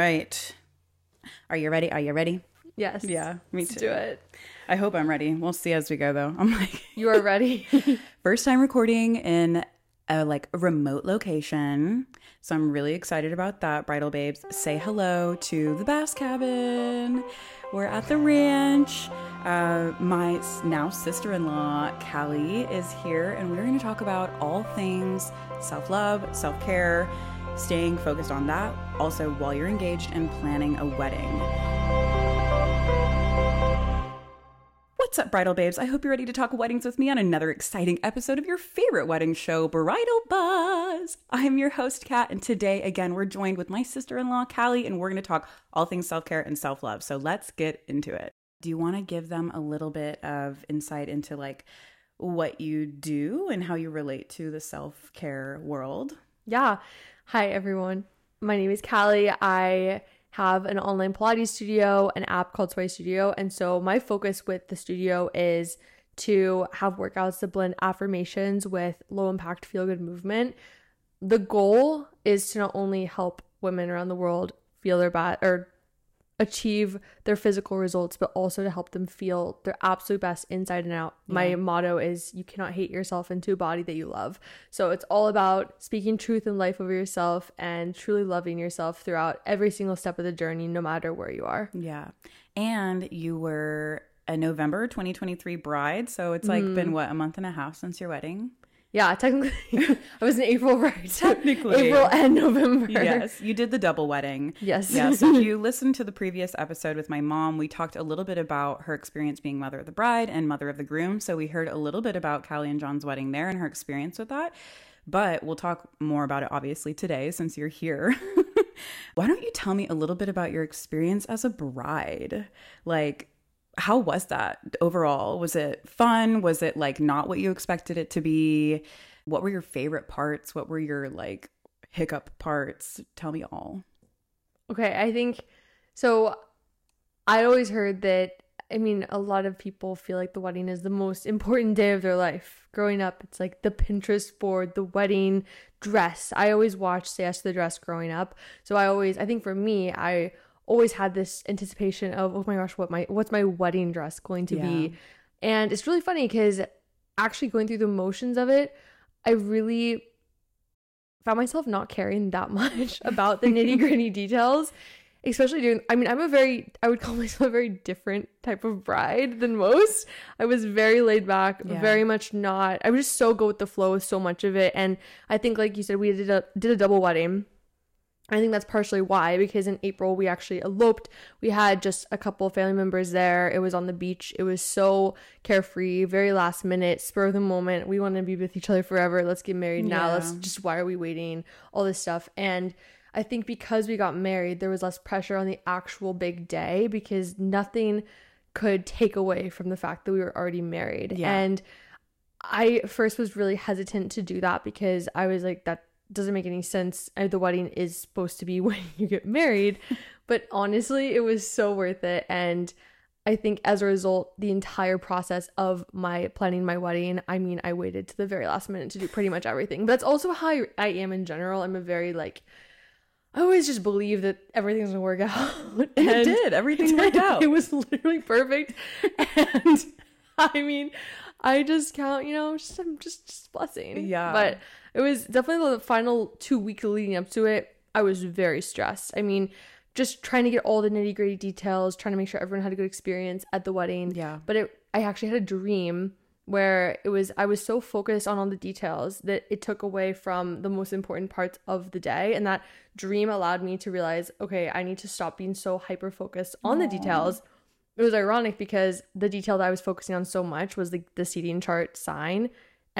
right. Are you ready? Are you ready? Yes. Yeah, me Let's too. do it. I hope I'm ready. We'll see as we go though. I'm like You are ready. first time recording in a like remote location. So I'm really excited about that. Bridal babes, say hello to the Bass Cabin. We're at the ranch. Uh, my now sister-in-law, Callie, is here, and we're going to talk about all things self-love, self-care, staying focused on that. Also, while you're engaged and planning a wedding. What's up, bridal babes? I hope you're ready to talk weddings with me on another exciting episode of your favorite wedding show, Bridal Buzz. I'm your host, Kat, and today, again, we're joined with my sister in law, Callie, and we're going to talk all things self care and self love. So let's get into it. Do you want to give them a little bit of insight into like what you do and how you relate to the self care world? yeah. Hi, everyone. My name is Callie. I have an online Pilates studio, an app called Sweaty Studio. And so my focus with the studio is to have workouts that blend affirmations with low impact feel good movement. The goal is to not only help women around the world feel their bad or achieve their physical results, but also to help them feel their absolute best inside and out. My motto is you cannot hate yourself into a body that you love. So it's all about speaking truth and life over yourself and truly loving yourself throughout every single step of the journey, no matter where you are. Yeah. And you were a November 2023 bride. So it's like been mm. what, a month and a half since your wedding? Yeah, technically, I was in April, right? Technically. April and November. Yes, you did the double wedding. Yes. Yeah. So if you listened to the previous episode with my mom, we talked a little bit about her experience being mother of the bride and mother of the groom. So we heard a little bit about Callie and John's wedding there and her experience with that. But we'll talk more about it obviously today since you're here. Why don't you tell me a little bit about your experience as a bride? Like, how was that overall? Was it fun? Was it like not what you expected it to be? What were your favorite parts? What were your like hiccup parts? Tell me all. Okay, I think so. I always heard that. I mean, a lot of people feel like the wedding is the most important day of their life. Growing up, it's like the Pinterest board, the wedding dress. I always watched Say Yes to the Dress growing up. So I always, I think for me, I always had this anticipation of, oh my gosh, what my what's my wedding dress going to be? And it's really funny because actually going through the motions of it, I really found myself not caring that much about the nitty gritty details. Especially during, I mean, I'm a very, I would call myself a very different type of bride than most. I was very laid back, Yeah. very much not, I was just so go with the flow with so much of it. And I think, like you said, we did a, did a double wedding. I think that's partially why, because in April we actually eloped. We had just a couple of family members there. It was on the beach. It was so carefree, very last minute, spur of the moment. We want to be with each other forever. Let's get married now. Yeah. Let's just, why are we waiting? All this stuff. And I think because we got married, there was less pressure on the actual big day because nothing could take away from the fact that we were already married. Yeah. And I first was really hesitant to do that because I was like, that doesn't make any sense. Uh, The wedding is supposed to be when you get married. but honestly, it was so worth it. And I think as a result, the entire process of my planning my wedding, I mean, I waited to the very last minute to do pretty much everything. But that's also how I, I am in general. I'm a very like, I always just believe that everything's gonna work out. it And did. Everything worked out. It was literally perfect. And I mean, I just count, you know, just I'm just, just blessing. Yeah. But it was definitely the final two weeks leading up to it. I was very stressed. I mean, just trying to get all the nitty gritty details, trying to make sure everyone had a good experience at the wedding. Yeah. But it, I actually had a dream where it was I was so focused on all the details that it took away from the most important parts of the day and that dream allowed me to realize okay I need to stop being so hyper focused on the details it was ironic because the detail that I was focusing on so much was the, the seating chart sign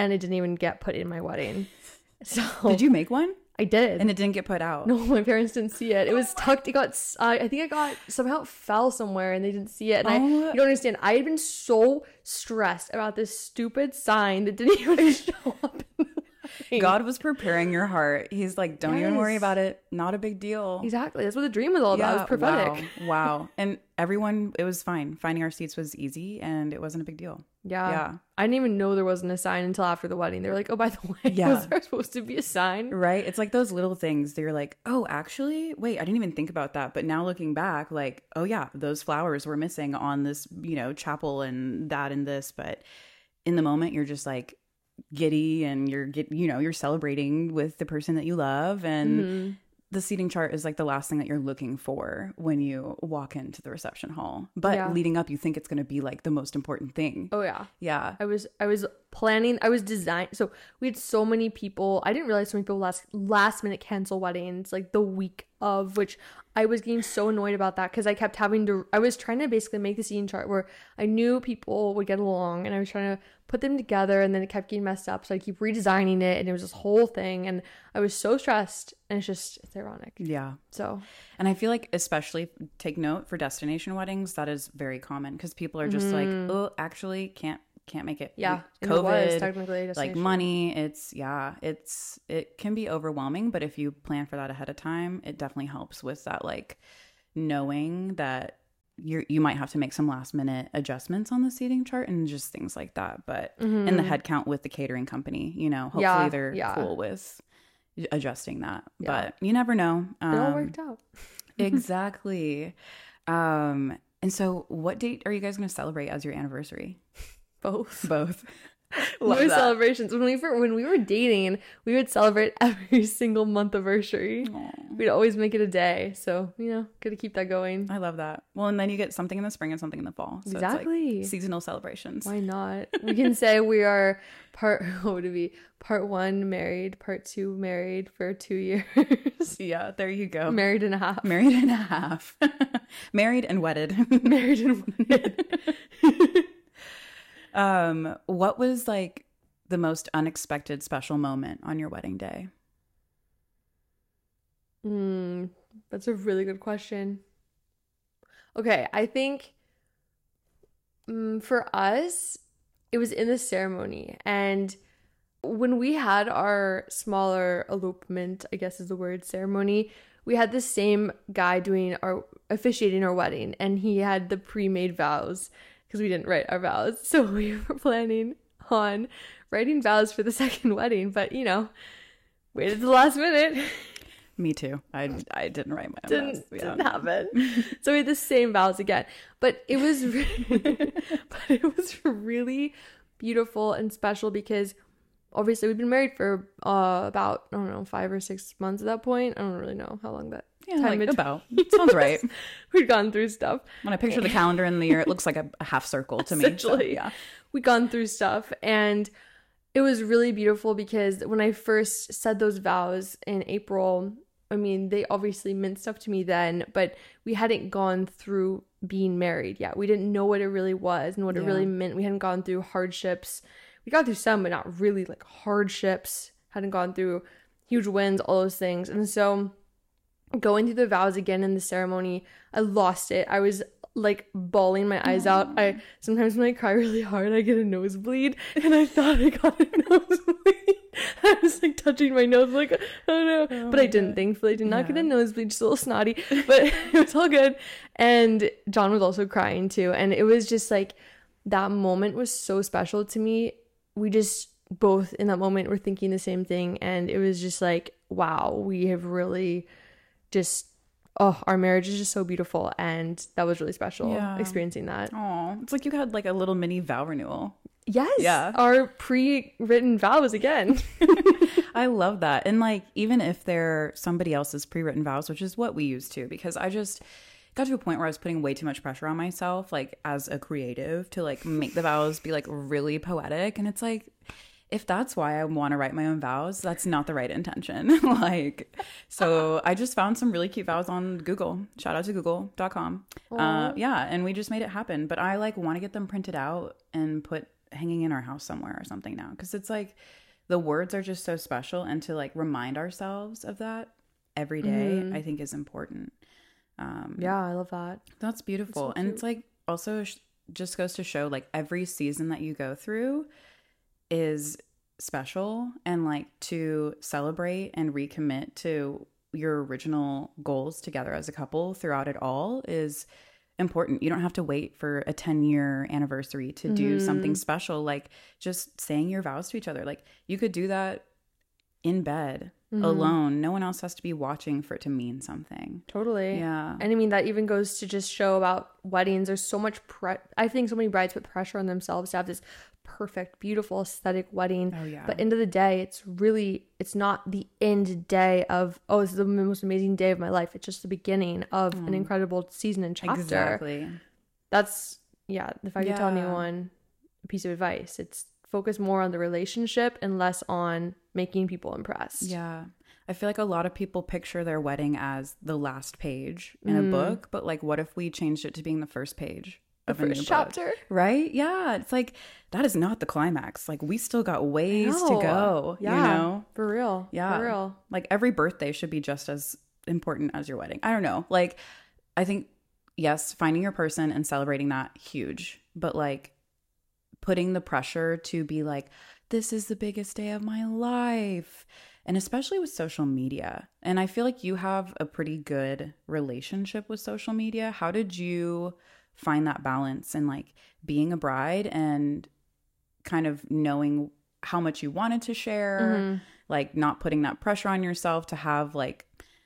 and it didn't even get put in my wedding so Did you make one? I did And it didn't get put out. no, my parents didn't see it. It was tucked. It got. Uh, I think I got somehow it fell somewhere, and they didn't see it. And I, Oh. you don't understand. I had been so stressed about this stupid sign that didn't even show up. In the wedding. God was preparing your heart. He's like, don't even worry about it. Not a big deal. exactly. That's what the dream was all about. it was prophetic. Wow. wow. And everyone, it was fine. Finding our seats was easy and it wasn't a big deal. Yeah. Yeah. I didn't even know there wasn't a sign until after the wedding. They were like, oh, by the way, Yeah. was there supposed to be a sign? Right? It's like those little things. They're like, oh, actually, wait, I didn't even think about that. But now looking back, like, oh, yeah, those flowers were missing on this, you know, chapel and that and this. But in the moment, you're just like giddy and you're get, you know, you're celebrating with the person that you love. And Mhm. The seating chart is like the last thing that you're looking for when you walk into the reception hall. But Yeah. leading up, you think it's going to be like the most important thing. Oh, yeah. Yeah. I was I was planning I was design so we had so many people I didn't realize so many people last last minute cancel weddings like the week of which I was getting so annoyed about that because I kept having to I was trying to basically make the seating chart where I knew people would get along and I was trying to put them together and then it kept getting messed up so I keep redesigning it and it was this whole thing and I was so stressed and it's just it's ironic Yeah. so And I feel like, especially take note for destination weddings, that is very common because people are just like, oh, actually, can't can't make it. Mm-hmm. yeah COVID, it was like money. It's yeah, it's it can be overwhelming, but if you plan for that ahead of time, it definitely helps with that like knowing that you you might have to make some last minute adjustments on the seating chart and just things like that. But in the head count with the catering company, you know, hopefully Mm-hmm. Yeah, they're yeah. cool with adjusting that. Yeah. But you never know. it all Um, worked out exactly. Um, and so, what date are you guys going to celebrate as your anniversary? both Both. More celebrations. When we were when we were dating, we would celebrate every single month anniversary. We'd always make it a day. So, you know, gotta keep that going. I love that. Well, and then you get something in the spring and something in the fall. So Exactly. It's like seasonal celebrations. Why not? We can say we are part what would it be? Part one married, part two married for two years. Yeah, there you go. married and a half. Married and a half. Married and wedded. married and wedded. Um, what was like the most unexpected special moment on your wedding day? Hmm, that's a really good question. Okay, I think mm, for us, it was in the ceremony. And when we had our smaller elopement, I guess is the word, ceremony, we had the same guy doing our officiating our wedding, and he had the pre made vows because we didn't write our vows. So we were planning on writing vows for the second wedding, but you know, waited the last minute. Me too. I I didn't write my own didn't vows. Yeah. didn't happen. so we had the same vows again, but it was, re- but it was really beautiful and special because obviously we'd been married for uh, about I don't know five or six months at that point. I don't really know how long that Yeah, time like about. Sounds right. We'd gone through stuff. When I picture the calendar in the year, it looks like a, a half circle to me. So, Essentially. yeah. We'd gone through stuff and it was really beautiful because when I first said those vows in April, I mean, they obviously meant stuff to me then, but we hadn't gone through being married yet. We didn't know what it really was and what it really meant. We hadn't gone through hardships. We got through some, but not really like hardships. Hadn't gone through huge wins, all those things. And so going through the vows again in the ceremony, I lost it. I was like bawling my eyes out. I sometimes when I cry really hard, I get a nosebleed, and I thought I got a nosebleed. I was like touching my nose, like oh no, oh but I didn't. Thankfully, I did not get a nosebleed, just a little snotty, but it was all good. And John was also crying too, and it was just like that moment was so special to me. We just both in that moment were thinking the same thing, and it was just like wow, we have really just oh our marriage is just so beautiful and that was really special Yeah. experiencing that Oh, it's like you had like a little mini vow renewal. yes Yeah. our pre-written vows again I love that. And like, even if they're somebody else's pre written vows, which is what we used to, because I just got to a point where I was putting way too much pressure on myself, like as a creative, to like make the vows be like really poetic. And it's like, if that's why I want to write my own vows, that's not the right intention. like, so I just found some really cute vows on Google. Shout out to google.com. Uh, yeah. And we just made it happen. But I like want to get them printed out and put hanging in our house somewhere or something now. Cause it's like, the words are just so special and to like remind ourselves of that every day, i think is important um yeah i love that that's beautiful and it's like also sh- just goes to show like every season that you go through is special and like to celebrate and recommit to your original goals together as a couple throughout it all is important. You don't have to wait for a 10 year anniversary to do Mm-hmm. something special. Like just saying your vows to each other. Like you could do that in bed Mm-hmm. alone. No one else has to be watching for it to mean something. Totally. Yeah. And I mean, that even goes to just show about weddings. There's so much, pre- I think so many brides put pressure on themselves to have this perfect, beautiful, aesthetic wedding. Oh, yeah. But end of the day, it's really, it's not the end day of, oh, this is the most amazing day of my life. It's just the beginning of an incredible season and chapter. Exactly. That's, yeah, if I could tell Yeah. anyone a piece of advice, it's focus more on the relationship and less on making people impressed. Yeah. I feel like a lot of people picture their wedding as the last page in Mm. a book, but like what if we changed it to being the first page The of a new first book? chapter. Right? Yeah. It's like that is not the climax. Like we still got ways to go. Yeah. You know? For real. Yeah. For real. Like every birthday should be just as important as your wedding. I don't know. Like I think yes, finding your person and celebrating that huge. But like putting the pressure to be like this is the biggest day of my life. And especially with social media. And I feel like you have a pretty good relationship with social media. How did you find that balance in like being a bride and kind of knowing how much you wanted to share, Mm-hmm. like not putting that pressure on yourself to have like,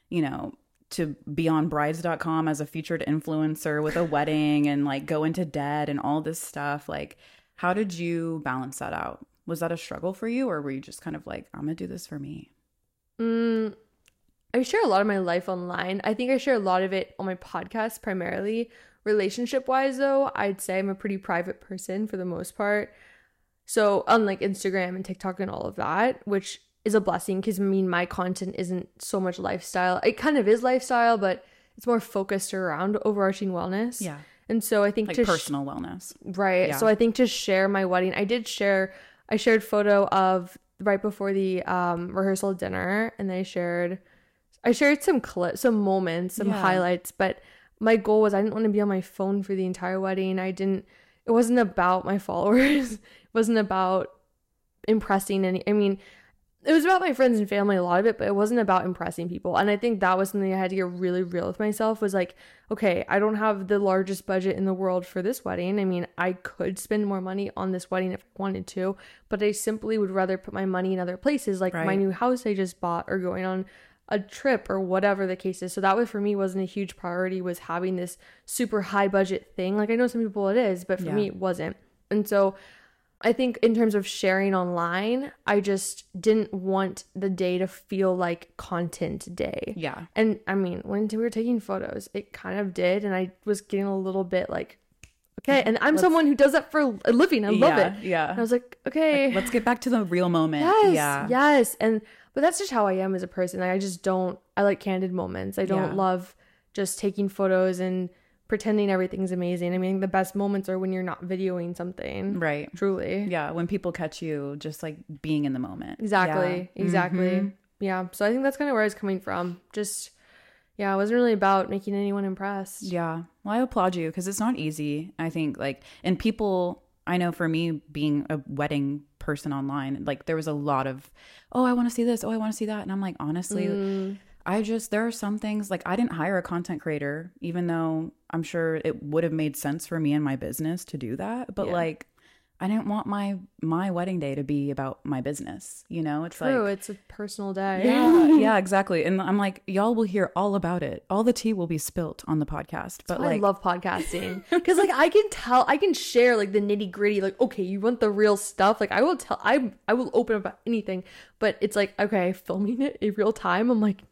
you know, to be on brides.com as a featured influencer with a wedding and like go into debt and all this stuff. Like, how did you balance that out? Was that a struggle for you or were you just kind of like, I'm gonna do this for me? Mm, I share a lot of my life online. I think I share a lot of it on my podcast primarily. Relationship wise, though, I'd say I'm a pretty private person for the most part. So, unlike Instagram and TikTok and all of that, which is a blessing because I mean, my content isn't so much lifestyle. It kind of is lifestyle, but it's more focused around overarching wellness. Yeah. And so I think Like to sh- personal wellness. Right. Yeah. So I think to share my wedding, I did share I shared photo of right before the um rehearsal dinner and I shared I shared some clips, some moments, some Yeah. highlights, but my goal was I didn't want to be on my phone for the entire wedding. I didn't it wasn't about my followers. it wasn't about impressing any I mean it was about my friends and family a lot of it but it wasn't about impressing people. And i think that was something i had to get really real with myself was like okay i don't have the largest budget in the world for this wedding. I mean i could spend more money on this wedding if i wanted to but i simply would rather put my money in other places like my new house i just bought or going on a trip or whatever the case is. So that was for me wasn't a huge priority was having this super high budget thing. Like i know some people it is but for Yeah. me it wasn't. And so I think in terms of sharing online, I just didn't want the day to feel like content day. Yeah. And I mean, when we were taking photos, it kind of did. And I was getting a little bit like, okay. And I'm someone who does that for a living. I love yeah, it. Yeah. And I was like, okay. Let's get back to the real moment. yes. yeah. Yes. And, but that's just how I am as a person. Like, I just don't, I like candid moments. I don't Yeah. love just taking photos and pretending everything's amazing. I mean, the best moments are when you're not videoing something. Right. Truly. Yeah. When people catch you just like being in the moment. Exactly. Yeah. Exactly. Mhm. Yeah. So I think that's kind of where I was coming from. Just, yeah, it wasn't really about making anyone impressed. Yeah. Well, I applaud you because it's not easy. I think like, and people, I know for me being a wedding person online, like there was a lot of, oh, I want to see this. Oh, I want to see that. And I'm like, honestly, Mm, I just, there are some things like I didn't hire a content creator, even though I'm sure it would have made sense for me and my business to do that. But Yeah. like, I didn't want my my wedding day to be about my business. You know, it's true. like it's a personal day. yeah, yeah, exactly. And I'm like, y'all will hear all about it. All the tea will be spilt on the podcast. But I love podcasting because like I can tell, I can share like the nitty gritty. Like, okay, you want the real stuff? Like, I will tell, I I will open up about anything. But it's like, okay, filming it in real time. I'm like,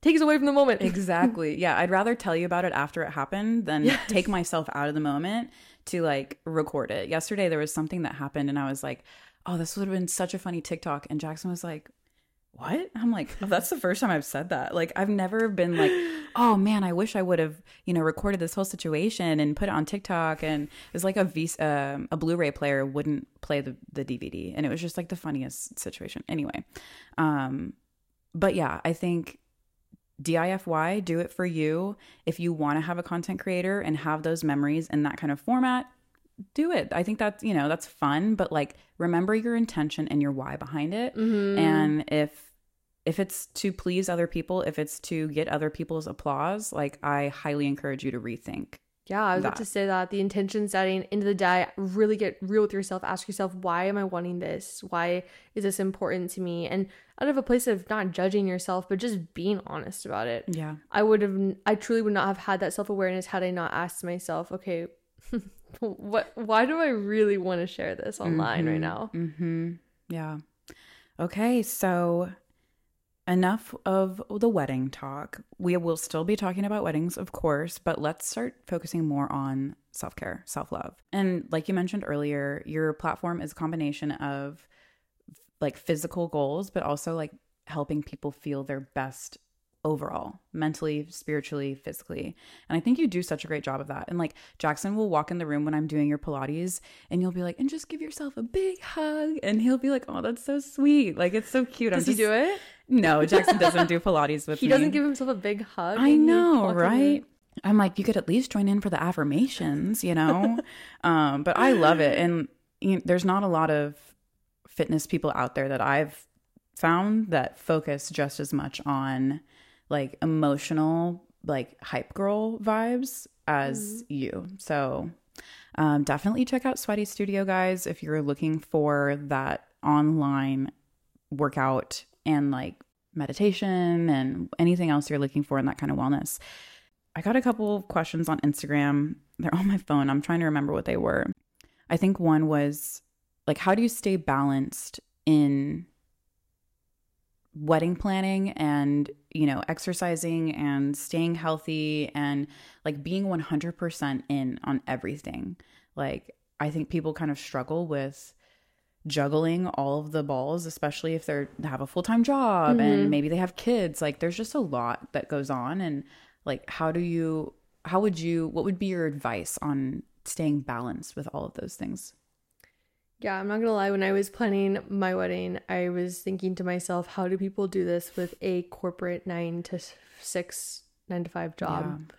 takes away from the moment. exactly. Yeah, I'd rather tell you about it after it happened than take myself out of the moment to like record it. Yesterday there was something that happened and I was like, "Oh, this would have been such a funny TikTok." And Jackson was like, "What?" I'm like, oh, "That's the first time I've said that." Like I've never been like, "Oh man, I wish I would have, you know, recorded this whole situation and put it on TikTok." And it was like a V um, a Blu-ray player wouldn't play the the DVD, and it was just like the funniest situation. Anyway, um but yeah, I think DIFY, do it for you. If you want to have a content creator and have those memories in that kind of format, do it. I think that's, you know, that's fun, but like remember your intention and your why behind it. Mhm. And if if it's to please other people, if it's to get other people's applause, like I highly encourage you to rethink Yeah, I was that. about to say that the intention setting into the day, really get real with yourself. Ask yourself, why am I wanting this? Why is this important to me? And out of a place of not judging yourself, but just being honest about it. Yeah. I would have, I truly would not have had that self awareness had I not asked myself, okay, what, why do I really want to share this online right now? Mm-hmm. Yeah. Okay, so enough of the wedding talk. We will still be talking about weddings, of course, but let's start focusing more on self care, self love. And like you mentioned earlier, your platform is a combination of like physical goals, but also like helping people feel their best overall, mentally, spiritually, physically. And I think you do such a great job of that. And like Jackson will walk in the room when I'm doing your Pilates and you'll be like, and just give yourself a big hug. And he'll be like, oh, that's so sweet. Like it's so cute. Does I'm he just, do it? No, Jackson doesn't do Pilates with He me. He doesn't give himself a big hug. I know, walks in the right? I'm like, you could at least join in for the affirmations, you know? um, but I love it. And you know, there's not a lot of fitness people out there that I've found that focus just as much on like emotional, like hype girl vibes as you. So um, definitely check out Sweaty Studio, guys, if you're looking for that online workout and like meditation and anything else you're looking for in that kind of wellness. I got a couple of questions on Instagram. They're on my phone. I'm trying to remember what they were. I think one was like, how do you stay balanced in wedding planning and, you know, exercising and staying healthy and like being 100% in on everything? Like, I think people kind of struggle with juggling all of the balls, especially if they're they have a full time job and mm-hmm. maybe they have kids. Like there's just a lot that goes on. And like how do you how would you what would be your advice on staying balanced with all of those things? Yeah, I'm not gonna lie. When I was planning my wedding, I was thinking to myself, how do people do this with a corporate nine to six, nine to five job?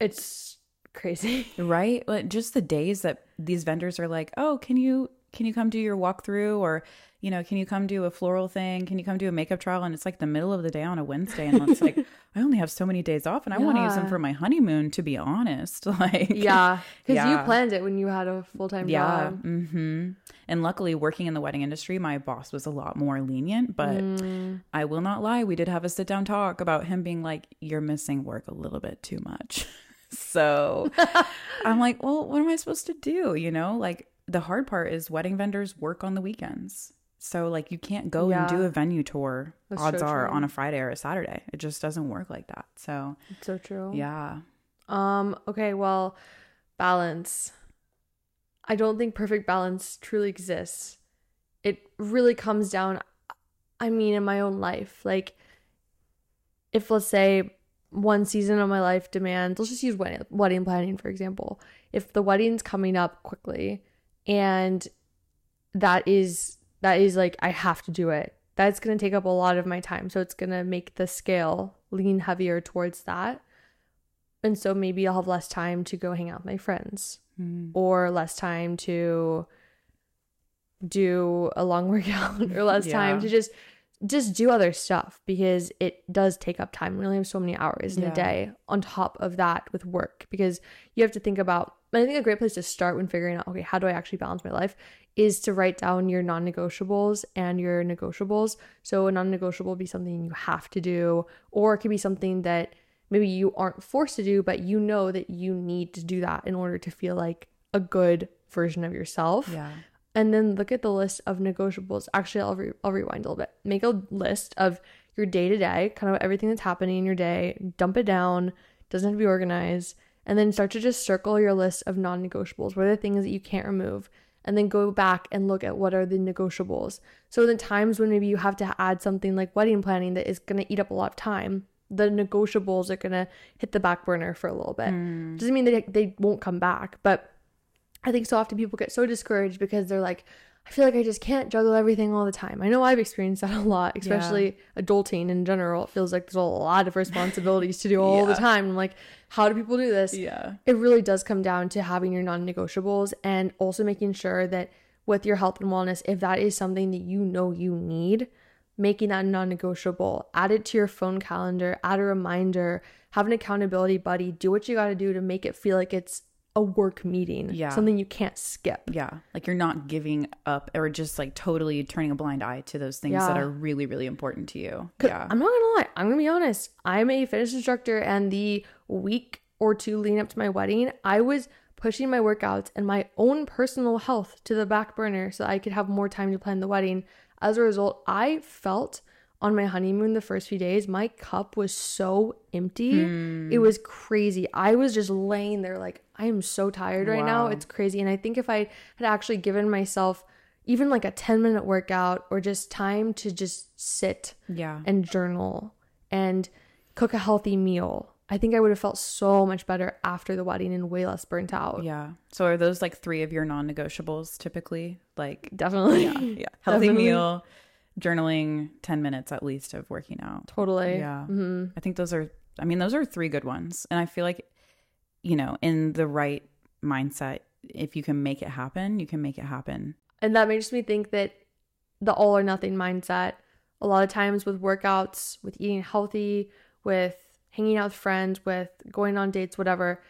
It's crazy. Right? Like just the days that these vendors are like, "Oh, can you can you come do your walkthrough or you know, can you come do a floral thing? Can you come do a makeup trial? And it's like the middle of the day on a Wednesday, and it's like I only have so many days off, and I want to use them for my honeymoon. To be honest, like Yeah, because Yeah. you planned it when you had a full time Yeah. job. hmm And luckily, working in the wedding industry, my boss was a lot more lenient. But Mm. I will not lie, we did have a sit down talk about him being like, "You're missing work a little bit too much." so I'm like, "Well, what am I supposed to do?" You know, like the hard part is wedding vendors work on the weekends. So like you can't go and do a venue tour. That's odds so are true. on a Friday or a Saturday. It just doesn't work like that. So It's so true. yeah, Um, okay, well, balance. I don't think perfect balance truly exists. It really comes down I mean in my own life. Like if let's say one season of my life demands, let's just use wedding, wedding planning for example. If the wedding's coming up quickly and that is that is like I have to do it. That's going to take up a lot of my time. So it's going to make the scale lean heavier towards that. And so maybe I'll have less time to go hang out with my friends Mm. or less time to do a long workout or less time to just just do other stuff because it does take up time. We only have so many hours in Yeah. a day on top of that with work because you have to think about I think a great place to start when figuring out okay, how do I actually balance my life is to write down your non-negotiables and your negotiables. So a non-negotiable would be something you have to do or it could be something that maybe you aren't forced to do but you know that you need to do that in order to feel like a good version of yourself yeah, and then look at the list of negotiables. Actually, I'll, re- I'll rewind a little bit. Make a list of your day to day, kind of everything that's happening in your day, dump it down, doesn't have to be organized, and then start to just circle your list of non negotiables. What are the things that you can't remove? And then go back and look at what are the negotiables. So, the times when maybe you have to add something like wedding planning that is going to eat up a lot of time, the negotiables are going to hit the back burner for a little bit. Hmm. Doesn't mean that they won't come back, but I think so often people get so discouraged because they're like, I feel like I just can't juggle everything all the time. I know I've experienced that a lot, especially adulting in general. It feels like there's a lot of responsibilities to do all the time. I'm like, how do people do this? yeah, It really does come down to having your non negotiables and also making sure that with your health and wellness, if that is something that you know you need, making that non negotiable. Add it to your phone calendar, add a reminder, have an accountability buddy, do what you got to do to make it feel like it's a work meeting. Yeah. Something you can't skip. Yeah. Like you're not giving up or just like totally turning a blind eye to those things that are really, really important to you. Yeah. I'm not gonna lie, I'm gonna be honest. I'm a fitness instructor, and the week or two leading up to my wedding, I was pushing my workouts and my own personal health to the back burner so I could have more time to plan the wedding. As a result, I felt on my honeymoon the first few days, my cup was so empty. It hmm. was crazy. I was just laying there like, I am so tired right now. It's crazy. And I think if I had actually given myself even like a 10 minute workout or just time to just sit Yeah. and journal and cook a healthy meal. I think I would have felt so much better after the wedding and way less burnt out. Yeah. So are those like three of your non-negotiables typically? Like Definitely. yeah, yeah. Healthy Definitely. meal, journaling, 10 minutes at least of working out. Totally. Yeah. hmm I think those are I mean those are three good ones. And I feel like you know, in the right mindset, if you can make it happen, you can make it happen. And that makes me think that the all or nothing mindset, a lot of times with workouts, with eating healthy, with hanging out with friends, with going on dates, whatever,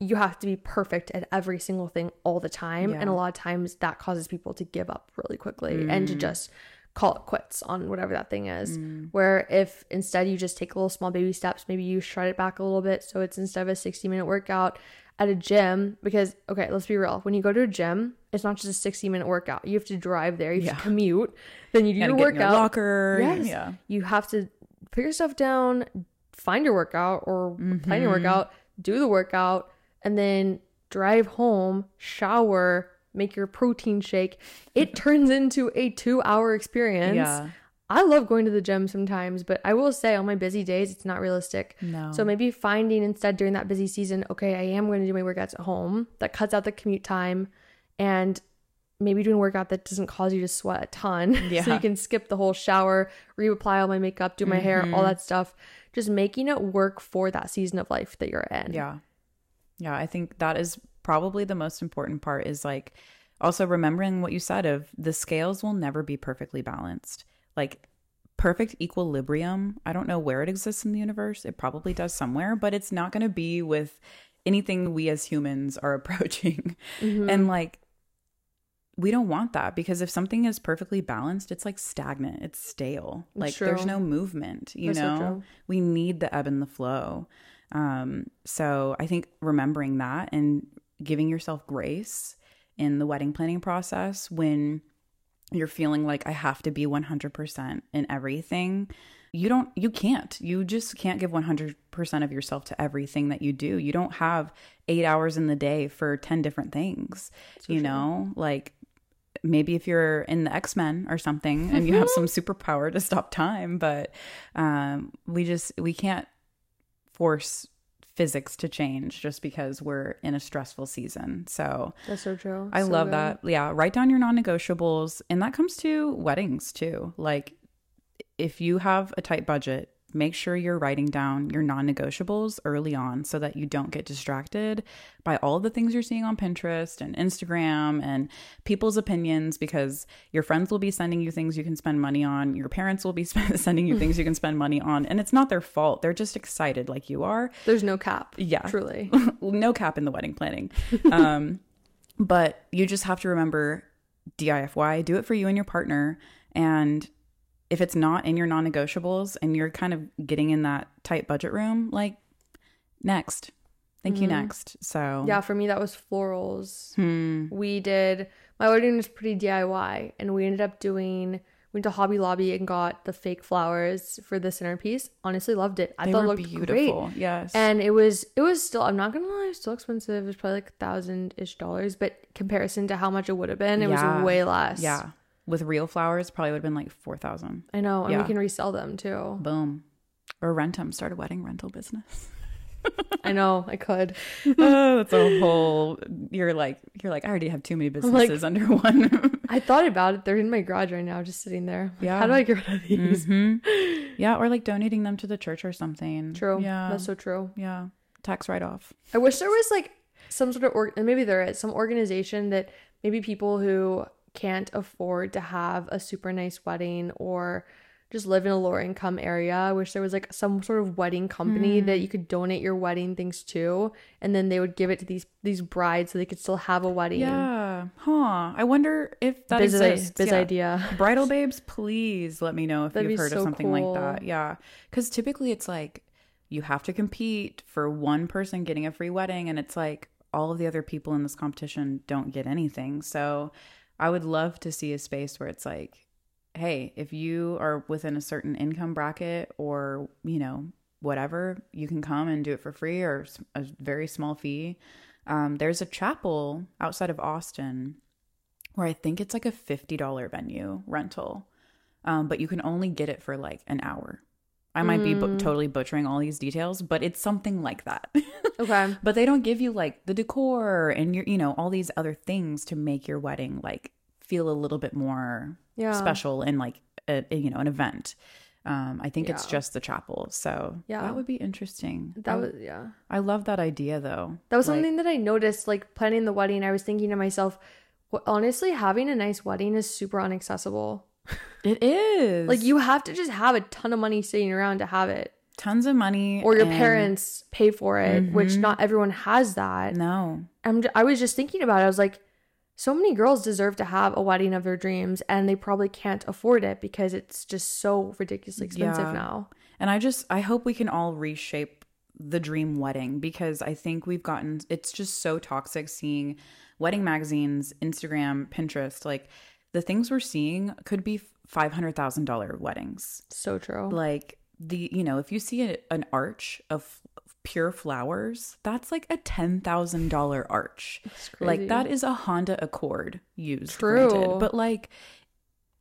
you have to be perfect at every single thing all the time. Yeah. And a lot of times that causes people to give up really quickly and to just call it quits on whatever that thing is. Mm. Where if instead you just take a little small baby steps, maybe you shred it back a little bit. So it's instead of a 60 minute workout at a gym, because, okay, let's be real. When you go to a gym, it's not just a 60 minute workout. You have to drive there, you have Yeah. to commute, then you do your workout. your locker. Yes. Yeah. You have to put your stuff down, find your workout or plan your mm-hmm. workout, do the workout, and then drive home, shower, make your protein shake. It turns into a two hour experience. Yeah. I love going to the gym sometimes, but I will say on my busy days, it's not realistic. No. So maybe finding instead during that busy season, okay, I am going to do my workouts at home. That cuts out the commute time and maybe doing a workout that doesn't cause you to sweat a ton. so you can skip the whole shower, reapply all my makeup, do my hair, Mm-hmm. all that stuff. Just making it work for that season of life that you're in. Yeah. Yeah, I think that is probably the most important part is like also remembering what you said of the scales will never be perfectly balanced. Like perfect equilibrium, I don't know where it exists in the universe. It probably does somewhere, but it's not going to be with anything we as humans are approaching. Mm-hmm. And like we don't want that because if something is perfectly balanced, it's like stagnant, it's stale. Like there's no movement, you That's so know? true. we need the ebb and the flow. Um, so I think remembering that and giving yourself grace in the wedding planning process when you're feeling like I have to be 100% in everything. You don't, you can't. You just can't give 100% of yourself to everything that you do. You don't have eight hours in the day for 10 different things, you know? Like, maybe if you're in the x-men or something and you have some superpower to stop time but um, we just we can't force physics to change just because we're in a stressful season so That's so true. i So love good. that yeah write down your non-negotiables and that comes to weddings too like if you have a tight budget make sure you're writing down your non-negotiables early on so that you don't get distracted by all the things you're seeing on Pinterest and Instagram and people's opinions because your friends will be sending you things you can spend money on your parents will be sp- sending you things you can spend money on and it's not their fault they're just excited like you are There's no cap. Yeah. Truly. no cap in the wedding planning. Um, but you just have to remember DIFY, do it for you and your partner. And if it's not in your non negotiables and you're kind of getting in that tight budget room, like next. Thank you, next. So, Yeah, for me that was florals. Hmm. We did my wedding was pretty DIY, and we ended up doing went to Hobby Lobby and got the fake flowers for the centerpiece. Honestly, loved it. I they thought it looked beautiful. great. Yes. And it was it was still I'm not gonna lie, still expensive. It was probably like a thousand ish dollars, but comparison to how much it would have been, it Yeah. was way less. yeah. With real flowers, probably would have been like 4000 I know, and Yeah. we can resell them too. Boom. Or rent them, start a wedding rental business. I know, I could. oh, that's a whole. You're like, you're like, I already have too many like- businesses under one. I thought about it. They're in my garage right now, just sitting there. Like, Yeah. How do I get rid of these? hmm Yeah, or like donating them to the church or something. True. Yeah. That's so true. yeah. Tax write off. I wish there was like some sort of org and maybe there is some organization that maybe people who can't afford to have a super nice wedding or just live in a lower income area. I wish there was like some sort of wedding company Hmm. that you could donate your wedding things to, and then they would give it to these these brides so they could still have a wedding. Yeah. Huh. I wonder if that biz, exists. biz Yeah. idea. Bridal babes, please let me know if That'd you've heard of so something like that. Yeah. Because typically it's like you have to compete for one person getting a free wedding, and it's like all of the other people in this competition don't get anything. So I would love to see a space where it's like, hey, if you are within a certain income bracket or, you know, whatever, you can come and do it for free or a very small fee. Um, there's a chapel outside of Austin where I think it's like a $50 venue rental, um, but you can only get it for like an hour. I might be bu- totally butchering all these details, but it's something like that. Okay. but they don't give you like the decor and your, you know, all these other things to make your wedding like feel a little bit more Yeah. special and like a, a, you know an event. Um, I think it's just the chapel, so Yeah. that would be interesting. That was yeah. I love that idea though. That was Like, something that I noticed, like planning the wedding. I was thinking to myself, honestly, having a nice wedding is super inaccessible. It is Like you have to just have a ton of money sitting around to have it, tons of money or your and- parents pay for it, which Mhm. not everyone has that. No, I'm j- I was just thinking about it. I was like, so many girls deserve to have a wedding of their dreams, and they probably can't afford it because it's just so ridiculously expensive Yeah. now. And I just I hope we can all reshape the dream wedding because I think we've gotten it's just so toxic seeing wedding magazines, Instagram, Pinterest, like the things we're seeing could be $500,000 weddings. So true. Like the you know, if you see a, an arch of pure flowers, that's like a $10,000 arch. Like that is a Honda Accord used. True. Granted. But like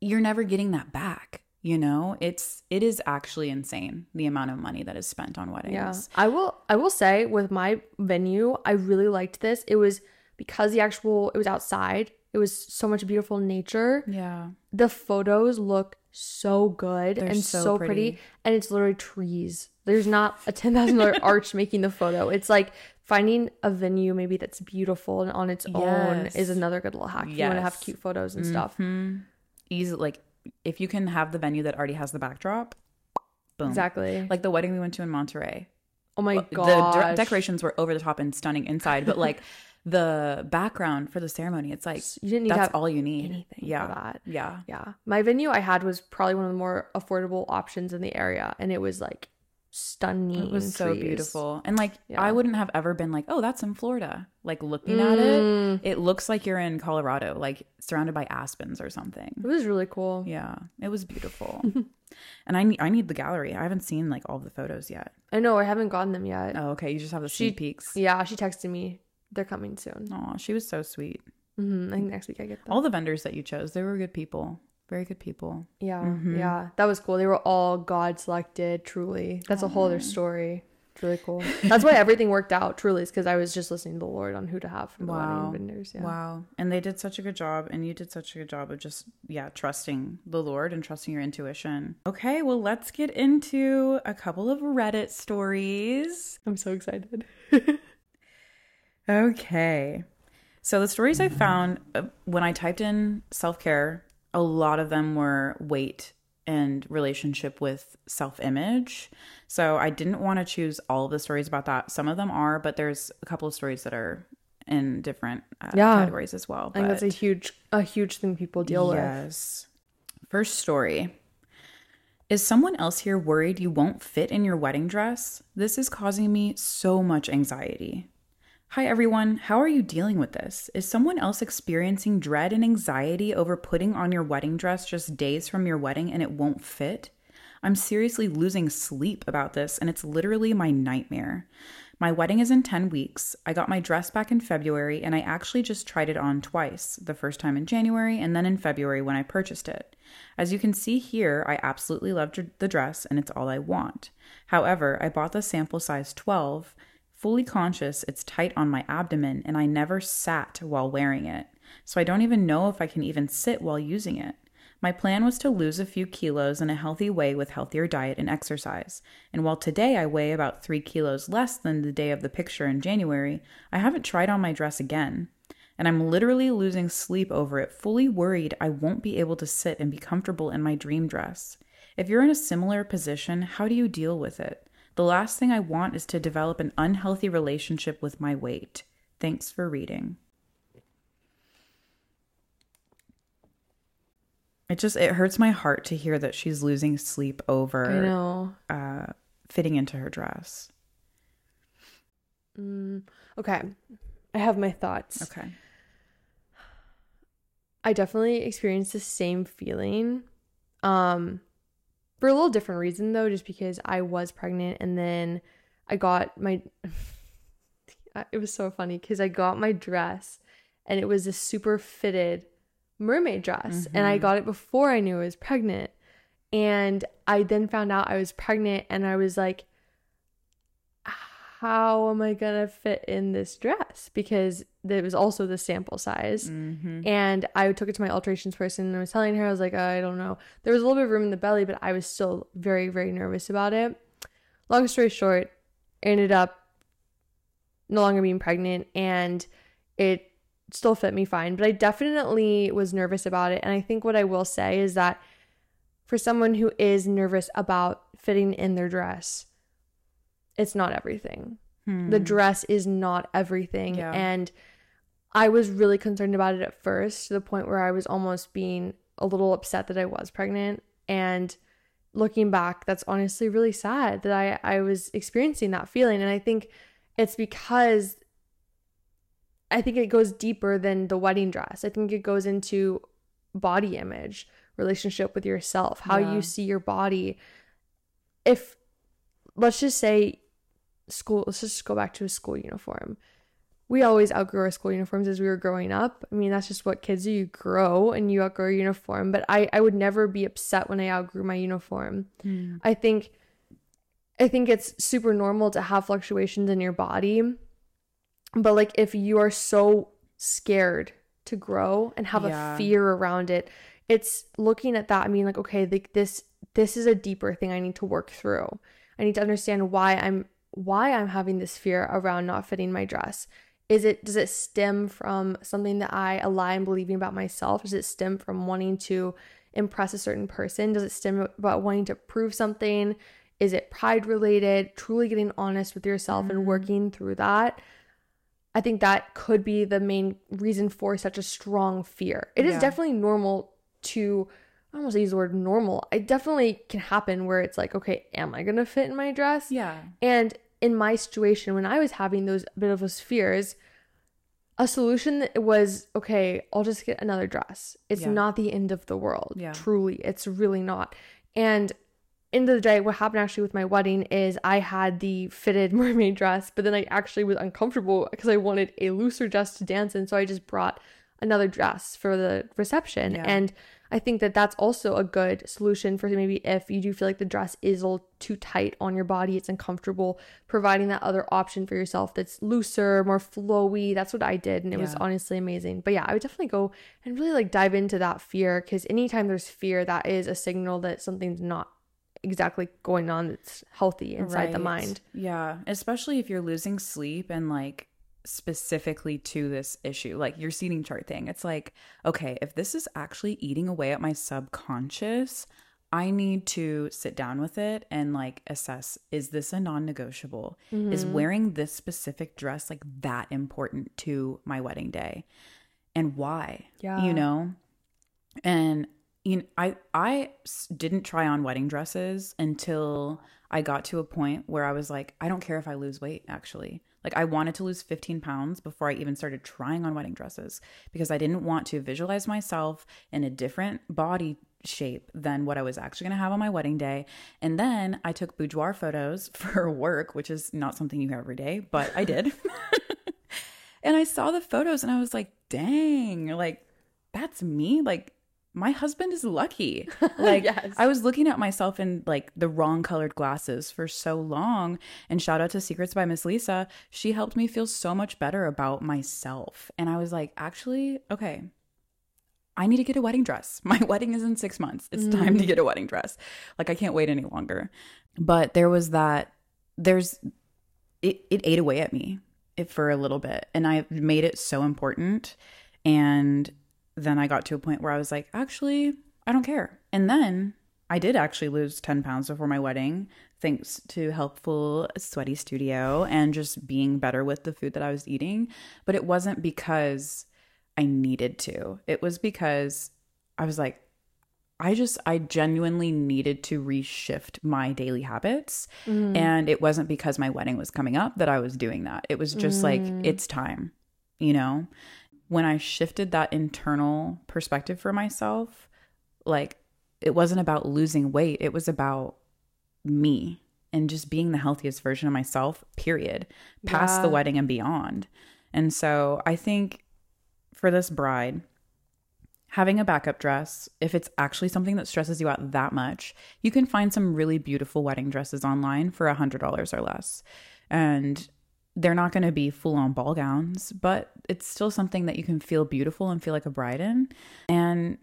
you're never getting that back. You know, it's it is actually insane the amount of money that is spent on weddings. Yeah. I will I will say with my venue, I really liked this. It was because the actual it was outside. It was so much beautiful nature. Yeah. The photos look so good They're and so so, pretty. pretty. and it's literally trees. There's not a ten thousand dollar arch making the photo. It's like finding a venue maybe that's beautiful and on its own is another good little hack. If You want to have cute photos and stuff. Hmm. Easy like if you can have the venue that already has the backdrop, boom. Exactly. Like the wedding we went to in Monterey. oh my the god. de- decorations were over the top and stunning inside, but like the background for the ceremony, it's like You didn't need that's all you need. anything for yeah. that. Yeah. Yeah. My venue I had was probably one of the more affordable options in the area and it was like stunning. It was so trees. beautiful. And like Yeah. I wouldn't have ever been like, "Oh, that's in Florida." Like looking at it, Mm. it looks like you're in Colorado, like surrounded by aspens or something. It was really cool. Yeah, it was beautiful. and I need I need the gallery. I haven't seen like all the photos yet. I know I haven't gotten them yet. Oh, okay. You just have the She- sneak peeks. Yeah, she texted me. They're coming soon. Oh, she was so sweet. hmm I think next week I get them. All the vendors that you chose, they were good people. Very good people. yeah, Mhm. yeah, that was cool. They were all God selected. Truly, that's a whole other story. It's really cool. That's why everything worked out. Truly, is because I was just listening to the Lord on who to have for the Wow. wedding vendors. Yeah. Wow. And they did such a good job and you did such a good job of just yeah, trusting the Lord and trusting your intuition. Okay, well, let's get into a couple of Reddit stories. I'm so excited. Okay. So the stories I found uh, when I typed in self-care, a lot of them were weight and relationship with self-image. So I didn't want to choose all of the stories about that. Some of them are, but there's a couple of stories that are in different uh, Yeah. categories as well. I think that's a huge, a huge thing people deal with. Yes. First story. Is someone else here worried you won't fit in your wedding dress? This is causing me so much anxiety. Hi, everyone. How are you dealing with this? Is someone else experiencing dread and anxiety over putting on your wedding dress just days from your wedding and it won't fit? I'm seriously losing sleep about this, and it's literally my nightmare. My wedding is in 10 weeks. I got my dress back in February, and I actually just tried it on twice the first time in January and then in February when I purchased it. As you can see here, I absolutely loved the dress, and it's all I want. However, I bought the sample size 12, fully conscious it's tight on my abdomen, and I never sat while wearing it. So I don't even know if I can even sit while using it. My plan was to lose a few kilos in a healthy way with healthier diet and exercise. And while today I weigh about three kilos less than the day of the picture in January, I haven't tried on my dress again. And I'm literally losing sleep over it, fully worried I won't be able to sit and be comfortable in my dream dress. If you're in a similar position, how do you deal with it? The last thing I want is to develop an unhealthy relationship with my weight. Thanks for reading. It just it hurts my heart to hear that she's losing sleep over I know. uh fitting into her dress. Mm, okay. I have my thoughts. Okay. I definitely experienced the same feeling. Um for a little different reason though, just because I was pregnant and then I got my it was so funny because I got my dress and it was a super fitted mermaid dress and I mm-hmm. got it before I knew I was pregnant. And I then found out I was pregnant and I was like how am I gonna fit in this dress? Because it was also the sample size. Mm-hmm. And I took it to my alterations person and I was telling her, I was like, I don't know. There was a little bit of room in the belly, but I was still very, very nervous about it. Long story short, ended up no longer being pregnant and it still fit me fine. But I definitely was nervous about it. And I think what I will say is that for someone who is nervous about fitting in their dress, it's not everything. The hmm. dress is not everything. Yeah. And I was really concerned about it at first to the point where I was almost being a little upset that I was pregnant. And looking back, that's honestly really sad that I, I was experiencing that feeling. And I think it's because I think it goes deeper than the wedding dress. I think it goes into body image, relationship with yourself, how Yeah. you see your body. If let's just say school, let's just go back to a school uniform. We always outgrew our school uniforms as we were growing up. I mean, that's just what kids do. You grow and you outgrow your uniform. But I, I would never be upset when I outgrew my uniform. Hmm. I think I think it's super normal to have fluctuations in your body. But like if you are so scared to grow and have Yeah. a fear around it, it's looking at that. I mean, like, okay, like this this is a deeper thing I need to work through. I need to understand why I'm why I'm having this fear around not fitting my dress. Is it does it stem from something that I a lie I'm believing about myself? Does it stem from wanting to impress a certain person? Does it stem about wanting to prove something? Is it pride related? Truly getting honest with yourself and mm-hmm. working through that. I think that could be the main reason for such a strong fear. It is Yeah. definitely normal to I almost use the word normal. It definitely can happen where it's like, okay, am I gonna fit in my dress? Yeah. And in my situation, when I was having those bit of those fears, a solution that was okay, I'll just get another dress. It's Yeah. not the end of the world. Yeah. Truly, it's really not. And end of the day, what happened actually with my wedding is I had the fitted mermaid dress, but then I actually was uncomfortable because I wanted a looser dress to dance in. So I just brought another dress for the reception. Yeah. And I think that that's also a good solution for maybe if you do feel like the dress is a little too tight on your body, it's uncomfortable, providing that other option for yourself that's looser, more flowy. That's what I did. And it was honestly amazing. But yeah, I would definitely go and really like dive into that fear because anytime there's fear, that is a signal that something's not exactly going on that's healthy inside the mind. Yeah, especially if you're losing sleep and like specifically to this issue, like your seating chart thing. It's like, okay, if this is actually eating away at my subconscious, I need to sit down with it and like assess is this a non negotiable? Is mm-hmm. wearing this specific dress like that important to my wedding day? And why? Yeah. You know? And you know, I I didn't try on wedding dresses until I got to a point where I was like, I don't care if I lose weight. Actually, like I wanted to lose 15 pounds before I even started trying on wedding dresses because I didn't want to visualize myself in a different body shape than what I was actually going to have on my wedding day. And then I took boudoir photos for work, which is not something you hear every day, but I did. and I saw the photos and I was like, dang, like that's me. Like my husband is lucky. Like Yes. I was looking at myself in like the wrong colored glasses for so long. And shout out to Secrets by Miss Lisa. She helped me feel so much better about myself. And I was like, actually, okay. I need to get a wedding dress. My wedding is in six months. It's time to mm. get a wedding dress. Like I can't wait any longer. But there was that there's it, it ate away at me for a little bit and i made it so important and then i got to a point where i was like actually i don't care and then I did actually lose 10 pounds before my wedding, thanks to helpful Sweaty Studio and just being better with the food that I was eating. But it wasn't because I needed to, it was because I was like, I just, I genuinely needed to reshift my daily habits. Mm. And it wasn't because my wedding was coming up that I was doing that. It was just like, it's time, you know? When I shifted that internal perspective for myself, like it wasn't about losing weight, it was about me and just being the healthiest version of myself, period, past Yeah. the wedding and beyond. And so I think for this bride, having a backup dress, if it's actually something that stresses you out that much, you can find some really beautiful wedding dresses online for a $100 or less. And they're not going to be full on ball gowns, but it's still something that you can feel beautiful and feel like a bride in. And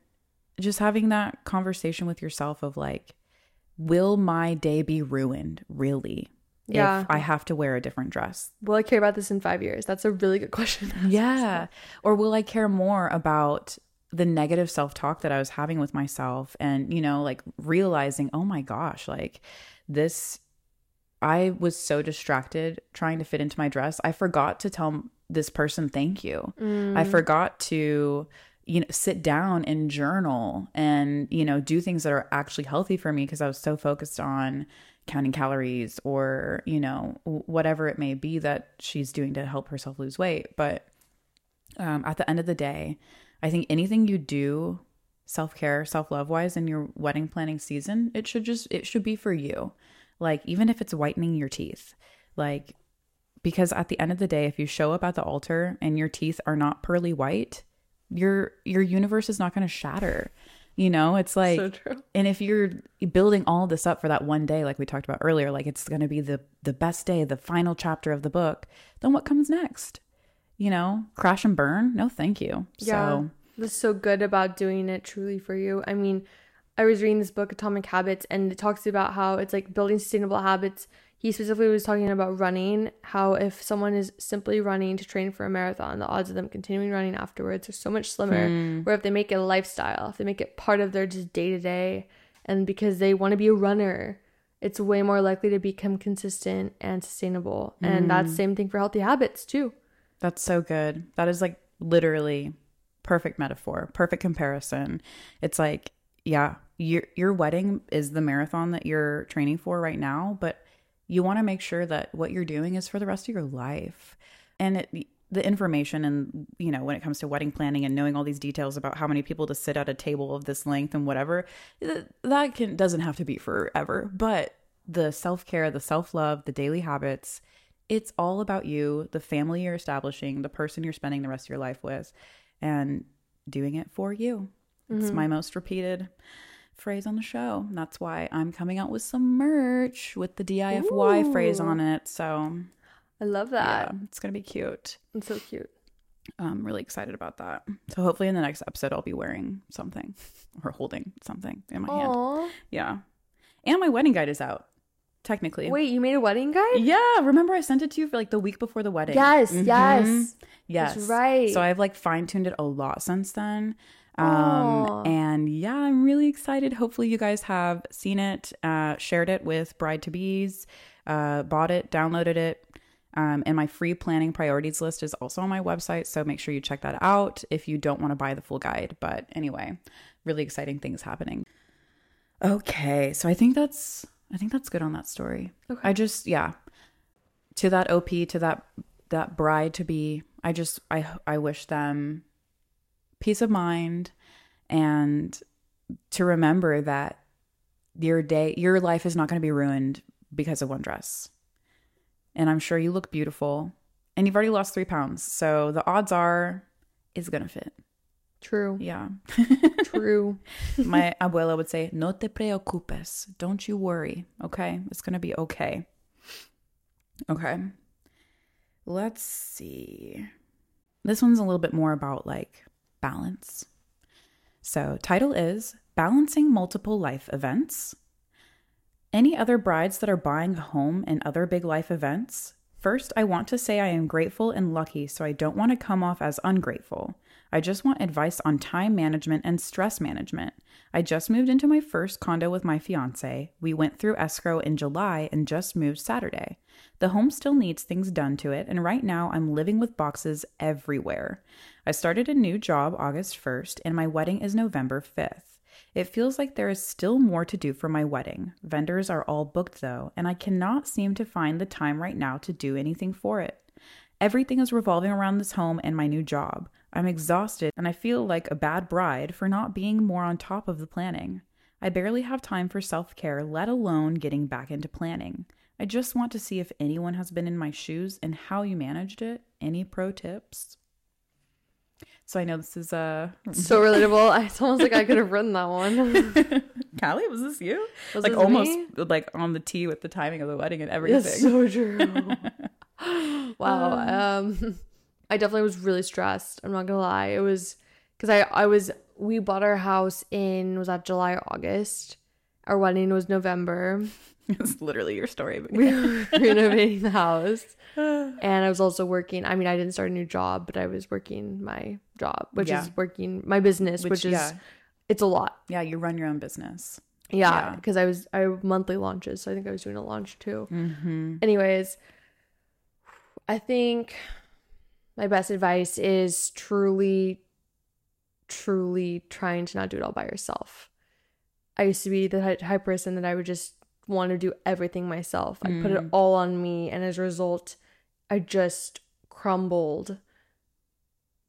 just having that conversation with yourself of like, will my day be ruined really Yeah. if I have to wear a different dress? Will I care about this in five years? That's a really good question. Yeah. Or will I care more about the negative self talk that I was having with myself and, you know, like realizing, oh my gosh, like this, I was so distracted trying to fit into my dress. I forgot to tell this person thank you. I forgot to, you know, sit down and journal and, you know, do things that are actually healthy for me because I was so focused on counting calories or, you know, whatever it may be that she's doing to help herself lose weight. But um, at the end of the day, I think anything you do self care, self love wise in your wedding planning season, it should just, it should be for you. Like, even if it's whitening your teeth, like, because at the end of the day, if you show up at the altar and your teeth are not pearly white, your your universe is not going to shatter. You know, it's like so and if you're building all this up for that one day like we talked about earlier, like it's going to be the the best day, the final chapter of the book, then what comes next? You know, crash and burn? No, thank you. Yeah. So, That's so good about doing it truly for you. I mean, I was reading this book, Atomic Habits, and it talks about how it's like building sustainable habits. He specifically was talking about running, how if someone is simply running to train for a marathon, the odds of them continuing running afterwards are so much slimmer. Hmm. Where if they make it a lifestyle, if they make it part of their just day to day, and because they want to be a runner, it's way more likely to become consistent and sustainable. And that's hmm. same thing for healthy habits too. That's so good. That is like literally perfect metaphor, perfect comparison. It's like, yeah, your your wedding is the marathon that you're training for right now, but you want to make sure that what you're doing is for the rest of your life. And it, the information and you know when it comes to wedding planning and knowing all these details about how many people to sit at a table of this length and whatever that can doesn't have to be forever but the self-care the self-love the daily habits it's all about you, the family you're establishing, the person you're spending the rest of your life with, and doing it for you. It's mm-hmm. my most repeated phrase on the show. That's why I'm coming out with some merch with the DIFY phrase on it. So, I love yeah, that. it's going to be cute. It's so cute. I'm really excited about that. So, hopefully, in the next episode, I'll be wearing something or holding something in my hand. Yeah. And my wedding guide is out, technically. Wait, you made a wedding guide? Yeah, remember I sent it to you for like the week before the wedding. Yes, Mhm. yes. Yes. That's right. So I've like fine tuned it a lot since then. Um and yeah, I'm really excited. Hopefully you guys have seen it, uh shared it with bride to bees, uh bought it, downloaded it. Um, and my free planning priorities list is also on my website, so make sure you check that out if you don't want to buy the full guide. But anyway, really exciting things happening. Okay, so I think that's I think that's good on that story. Okay. I just yeah, to that op to that that bride to be. I just I I wish them peace of mind and to remember that your day your life is not going to be ruined because of one dress. And I'm sure you look beautiful and you've already lost 3 pounds. So the odds are it's going to fit. True. Yeah. True. My abuela would say, No te preocupes. Don't you worry. Okay. It's going to be okay. Okay. Let's see. This one's a little bit more about like balance. So, title is Balancing Multiple Life Events. Any other brides that are buying a home and other big life events? First, I want to say I am grateful and lucky, so I don't want to come off as ungrateful. I just want advice on time management and stress management. I just moved into my first condo with my fiance. We went through escrow in July and just moved Saturday. The home still needs things done to it, and right now I'm living with boxes everywhere. I started a new job August 1st, and my wedding is November 5th. It feels like there is still more to do for my wedding. Vendors are all booked though, and I cannot seem to find the time right now to do anything for it. Everything is revolving around this home and my new job. I'm exhausted and I feel like a bad bride for not being more on top of the planning. I barely have time for self care, let alone getting back into planning. I just want to see if anyone has been in my shoes and how you managed it. Any pro tips? So I know this is uh So relatable. It's almost like I could have written that one. Callie, was this you? Was like this almost me? like on the tee with the timing of the wedding and everything. That's so true. wow. Um, I definitely was really stressed. I'm not gonna lie. It was because I I was we bought our house in was that July or August. Our wedding was November. it's literally your story. but- We were renovating the house, and I was also working. I mean, I didn't start a new job, but I was working my job, which Yeah. is working my business, which, is yeah, it's a lot. yeah, you run your own business. Yeah, Yeah. because I was I have monthly launches, so I think I was doing a launch too. Mm-hmm. Anyways, I think my best advice is truly, truly trying to not do it all by yourself. I used to be the type of person that I would just want to do everything myself. I put it Mm. all on me, and as a result, I just crumbled.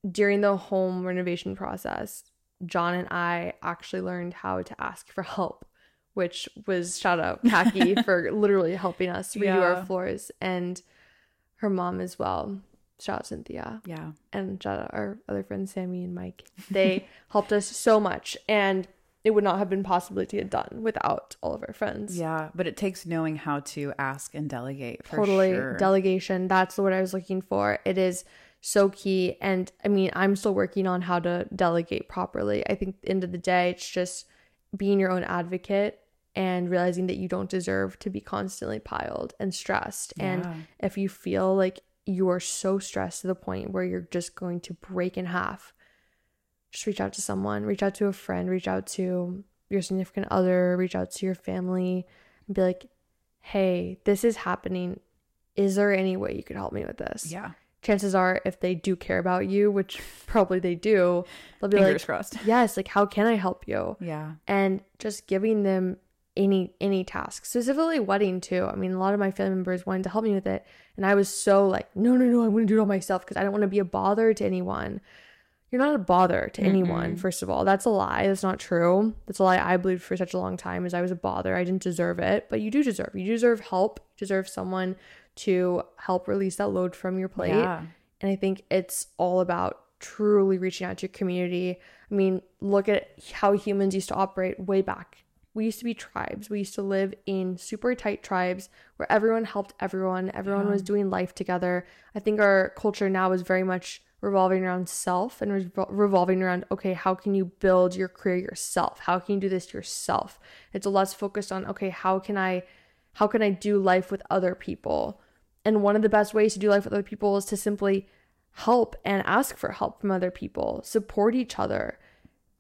During the home renovation process, John and I actually learned how to ask for help, which was shout out Kaki for literally helping us redo Yeah. our floors and her mom as well. Shout out Cynthia Yeah. and shout out our other friends Sammy and Mike. They helped us so much and it would not have been possible to get done without all of our friends. Yeah, but it takes knowing how to ask and delegate for totally sure. delegation that's what i was looking for it is so key and i mean i'm still working on how to delegate properly i think at the end of the day it's just being your own advocate and realizing that you don't deserve to be constantly piled and stressed and if you feel like you are so stressed to the point where you're just going to break in half just reach out to someone reach out to a friend reach out to your significant other reach out to your family and be like hey this is happening is there any way you could help me with this yeah. chances are if they do care about you which probably they do they'll be Fingers like crossed. yes like how can i help you Yeah. and just giving them any any task. Specifically wedding too. I mean a lot of my family members wanted to help me with it and i was so like no no no i'm going to do it all myself because i don't want to be a bother to anyone. You're not a bother to anyone Mm-mm. first of all. That's a lie. That's not true. That's a lie i believed for such a long time is i was a bother. I didn't deserve it. But you do deserve you deserve help. You deserve someone to help release that load from your plate. Yeah. and I think it's all about truly reaching out to your community. I mean, look at how humans used to operate way back. We used to be tribes. We used to live in super tight tribes where everyone helped everyone, everyone Yeah. was doing life together. I think our culture now is very much revolving around self and revol- revolving around okay, how can you build your career yourself? How can you do this yourself? It's a less focused on okay, how can I how can I do life with other people? And one of the best ways to do life with other people is to simply help and ask for help from other people, support each other.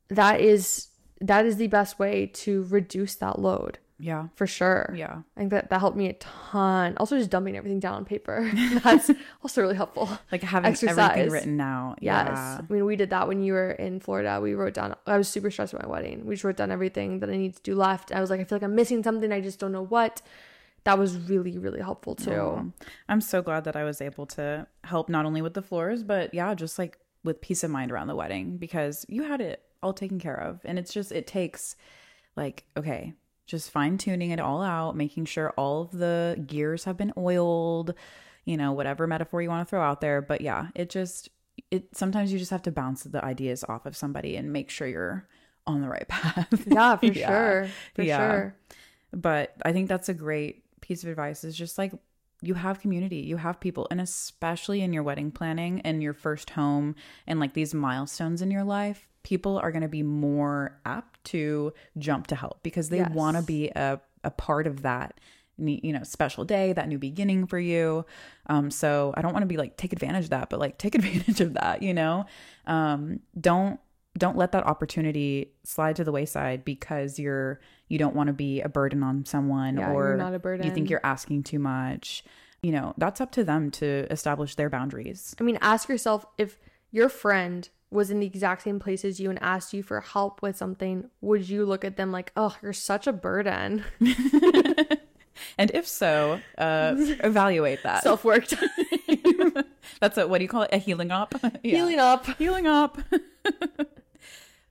That is that is the best way to reduce that load Yeah. for sure. Yeah. I think that that helped me a ton. Also, just dumping everything down on paper. That's also really helpful. Like having Exercise. everything written out. Yes. Yeah. I mean, we did that when you were in Florida. We wrote down, I was super stressed at my wedding. We just wrote down everything that I need to do left. I was like, I feel like I'm missing something. I just don't know what. That was really, really helpful too. Aw. I'm so glad that I was able to help not only with the floors, but yeah, just like with peace of mind around the wedding because you had it all taken care of. And it's just, it takes like, okay, just fine tuning it all out, making sure all of the gears have been oiled, you know, whatever metaphor you want to throw out there. But yeah, it just, it sometimes you just have to bounce the ideas off of somebody and make sure you're on the right path. Yeah, for sure. For Yeah. sure. but I think that's a great piece of advice is just like you have community, you have people, and especially in your wedding planning and your first home and like these milestones in your life, people are going to be more apt to jump to help because they Yes. want to be a, a part of that you know special day that new beginning for you um so i don't want to be like take advantage of that but like take advantage of that you know um don't don't let that opportunity slide to the wayside because you're you don't want to be a burden on someone Yeah, or not a burden. you think you're asking too much you know that's up to them to establish their boundaries I mean, ask yourself if your friend was in the exact same place as you and asked you for help with something, would you look at them like, oh, you're such a burden? and if so uh evaluate that Self work. Time. That's a what do you call it a healing up Yeah. Healing up. healing up.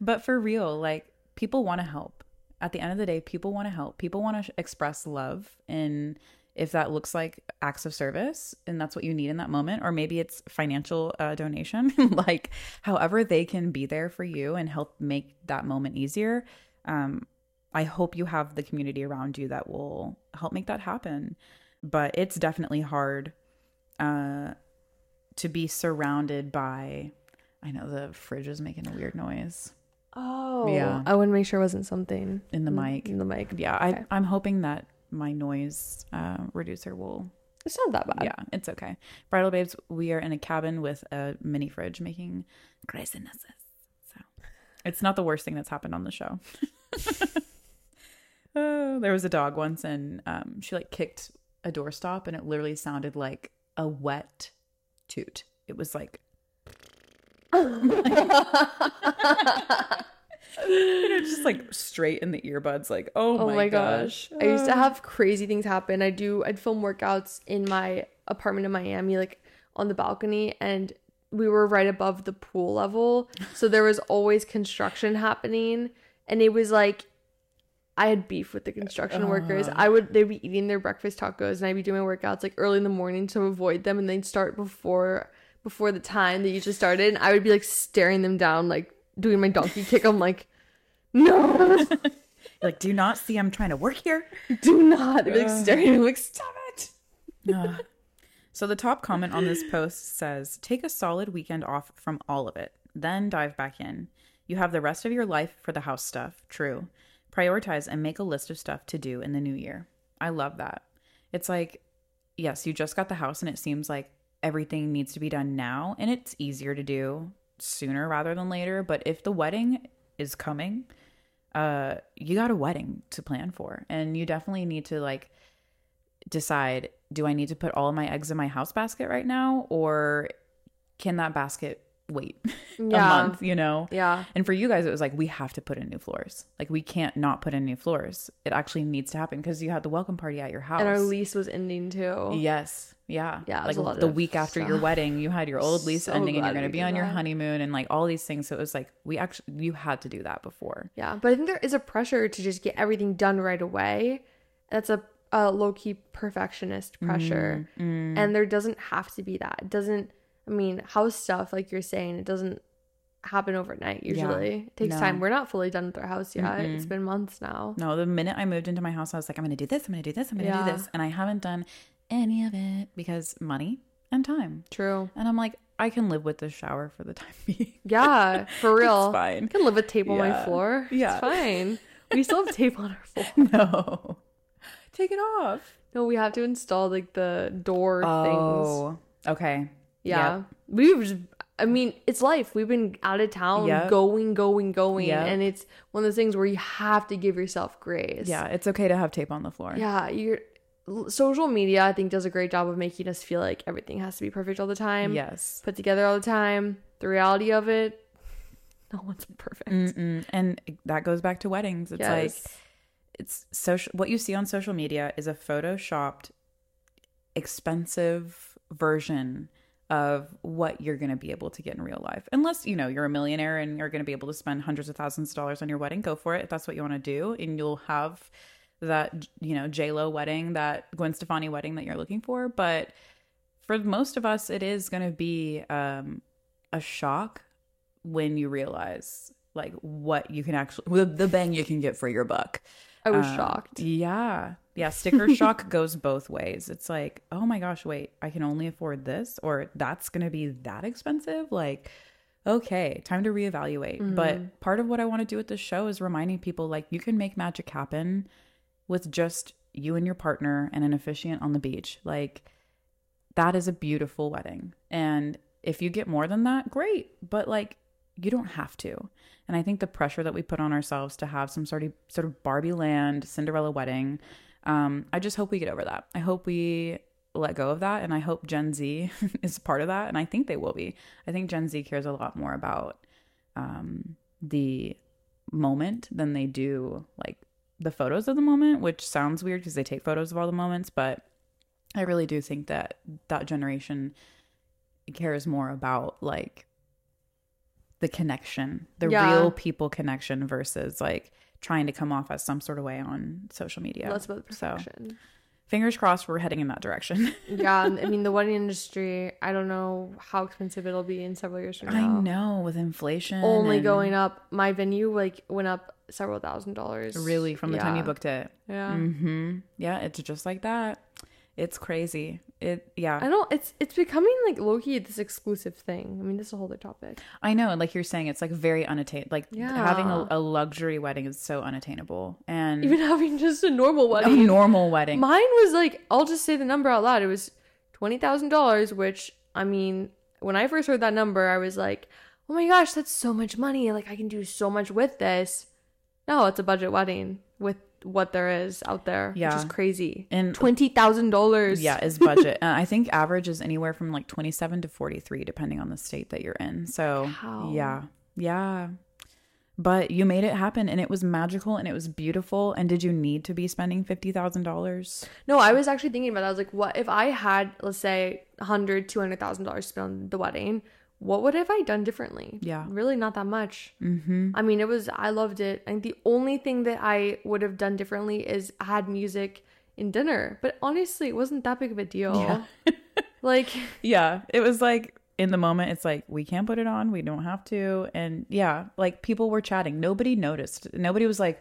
But for real, like people want to help. At the end of the day, people want to help. People want to sh- express love. And if that looks like acts of service and that's what you need in that moment, or maybe it's financial uh, donation, like however they can be there for you and help make that moment easier. Um, I hope you have the community around you that will help make that happen. But it's definitely hard uh, to be surrounded by. I know the fridge is making a weird noise Oh. Yeah. I want to make sure it wasn't something in the mic. In the mic. Yeah, Okay. I, I'm hoping that my noise uh, reducer will. It's not that bad. Yeah, it's okay. Bridal babes, we are in a cabin with a mini fridge making crazinesses. So it's not the worst thing that's happened on the show. Oh, there was a dog once, and um, she like kicked a doorstop, and it literally sounded like a wet toot. It was like you know, just like straight in the earbuds, like, oh, Oh my, my gosh. gosh. I used to Uh, have crazy things happen. I do I'd film workouts in my apartment in Miami, like on the balcony, and we were right above the pool level. So there was always construction happening. And it was like I had beef with the construction workers. I would they'd be eating their breakfast tacos and I'd be doing my workouts like early in the morning to avoid them and they'd start before before the time they usually started and I would be like staring them down, like doing my donkey kick. I'm like, no, like, do not see I'm trying to work here? do not. They'd be like staring at me, like, stop it. So the top comment on this post says, "Take a solid weekend off from all of it, then dive back in. You have the rest of your life for the house stuff. True. Prioritize and make a list of stuff to do in the new year. I love that. It's like, yes, you just got the house, and it seems like everything needs to be done now, and it's easier to do sooner rather than later. But if the wedding is coming, uh, you got a wedding to plan for, and you definitely need to like decide do I need to put all of my eggs in my house basket right now or can that basket wait Yeah. a month, you know? Yeah. And for you guys, it was like, we have to put in new floors. Like, we can't not put in new floors. It actually needs to happen because you had the welcome party at your house. And our lease was ending too. Yes. Yeah. Yeah, Like the week after your wedding, you had your old lease So ending and you're going to be on your honeymoon and like all these things. So it was like, we actually, you had to do that before. Yeah. But I think there is a pressure to just get everything done right away. That's a, a low key perfectionist pressure. Mm, And there doesn't have to be that. It doesn't, I mean, house stuff, like you're saying, it doesn't happen overnight usually. It takes No. time. We're not fully done with our house yet. It's been months now. No, the minute I moved into my house, I was like, I'm going to do this, I'm going to do this, I'm going to Yeah. do this. And I haven't done any of it because money and time. True. And I'm like, I can live with the shower for the time being. Yeah, for real. It's fine. I can live with tape on my Yeah. floor. Yeah. It's fine. We still have tape on our floor. No. Take it off. No, we have to install like the door oh, things. Oh, okay. Yeah. We've just, I mean, it's life. We've been out of town, Yep. going, going, going. Yep. And it's one of those things where you have to give yourself grace. Yeah, it's okay to have tape on the floor. Yeah. You're, social media, I think, does a great job of making us feel like everything has to be perfect all the time, Yes. put together all the time. The reality of it, no one's perfect. Mm-mm. And that goes back to weddings. It's like, it's social what you see on social media is a photoshopped expensive version of what you're going to be able to get in real life unless you know you're a millionaire and you're going to be able to spend hundreds of thousands of dollars on your wedding go for it if that's what you want to do and you'll have that you know j-lo wedding that gwen stefani wedding that you're looking for but for most of us it is going to be um a shock when you realize like what you can actually the, bang you can get for your buck I was um, shocked. Yeah. Yeah. Sticker shock goes both ways. It's like, oh my gosh, wait, I can only afford this, or that's going to be that expensive. Like, okay, time to reevaluate. Mm-hmm. But part of what I want to do with this show is reminding people like, you can make magic happen with just you and your partner and an officiant on the beach. Like that is a beautiful wedding. And if you get more than that, great. But like you don't have to. And I think the pressure that we put on ourselves to have some sort of sort of Barbie land Cinderella wedding, um, I just hope we get over that. I hope we let go of that, and I hope Gen Z is part of that, and I think they will be. I think Gen Z cares a lot more about um, the moment than they do like the photos of the moment, which sounds weird because they take photos of all the moments, but I really do think that that generation cares more about like the connection, the Yeah. real people connection versus like trying to come off as some sort of way on social media. That's about the So fingers crossed we're heading in that direction. yeah, I mean the wedding industry. I don't know how expensive it'll be in several years from now. I know with inflation Only and going up. My venue like went up several thousand dollars. really from the time you booked it. Yeah. Mhm. Yeah, it's just like that. It's crazy. It yeah. I don't. It's it's becoming like low key this exclusive thing. I mean, this is a whole other topic. I know, and like you're saying, it's like very unattainable. Like having a, a luxury wedding is so unattainable, and Even having just a normal wedding. a normal wedding. Mine was like, I'll just say the number out loud. It was twenty thousand dollars, which I mean, when I first heard that number, I was like, oh my gosh, that's so much money. Like I can do so much with this. No, it's a budget wedding with what there is out there, which Yeah. is crazy. And- twenty thousand dollars. yeah, is budget. I think average is anywhere from like 27 to 43, depending on the state that you're in. So Wow. yeah, yeah. But you made it happen, and it was magical, and it was beautiful. And did you need to be spending fifty thousand dollars? No, I was actually thinking about that. I was like, what if I had, let's say, hundred, two hundred thousand dollars spent on the wedding? What would have I done differently? Yeah. really not that much. Mm-hmm. I mean, it was. I loved it. And the only thing that I would have done differently is had music in dinner. But honestly, it wasn't that big of a deal. like, Yeah, it was like in the moment, it's like we can't put it on, we don't have to, and yeah, like people were chatting. Nobody noticed. Nobody was like,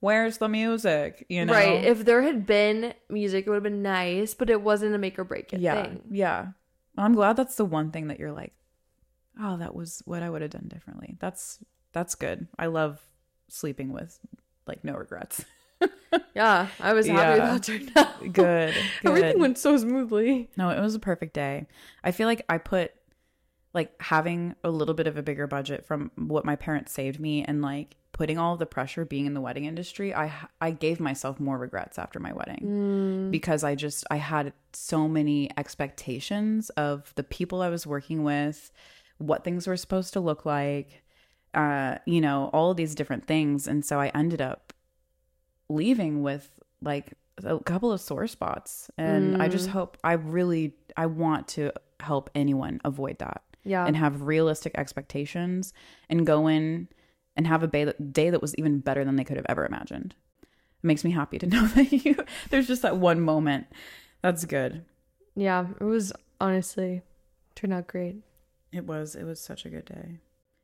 "Where's the music?" You know, right? If there had been music, it would have been nice. But it wasn't a make or break it yeah, thing. yeah. I'm glad that's the one thing that you're like, oh, that was what I would have done differently. That's that's good. I love sleeping with like no regrets. Yeah, I was happy Yeah. with how it turned out. good, good. Everything went so smoothly. No, it was a perfect day. I feel like I put like having a little bit of a bigger budget from what my parents saved me and like putting all the pressure being in the wedding industry, I I gave myself more regrets after my wedding mm. because I just I had so many expectations of the people I was working with, what things were supposed to look like, uh, you know, all of these different things. And so I ended up leaving with like a couple of sore spots. And i just hope i really i want to help anyone avoid that Yeah. and have realistic expectations and go in and have a day that, day that was even better than they could have ever imagined. It makes me happy to know that you there's just that one moment. That's good. Yeah, it was honestly turned out great. It was it was such a good day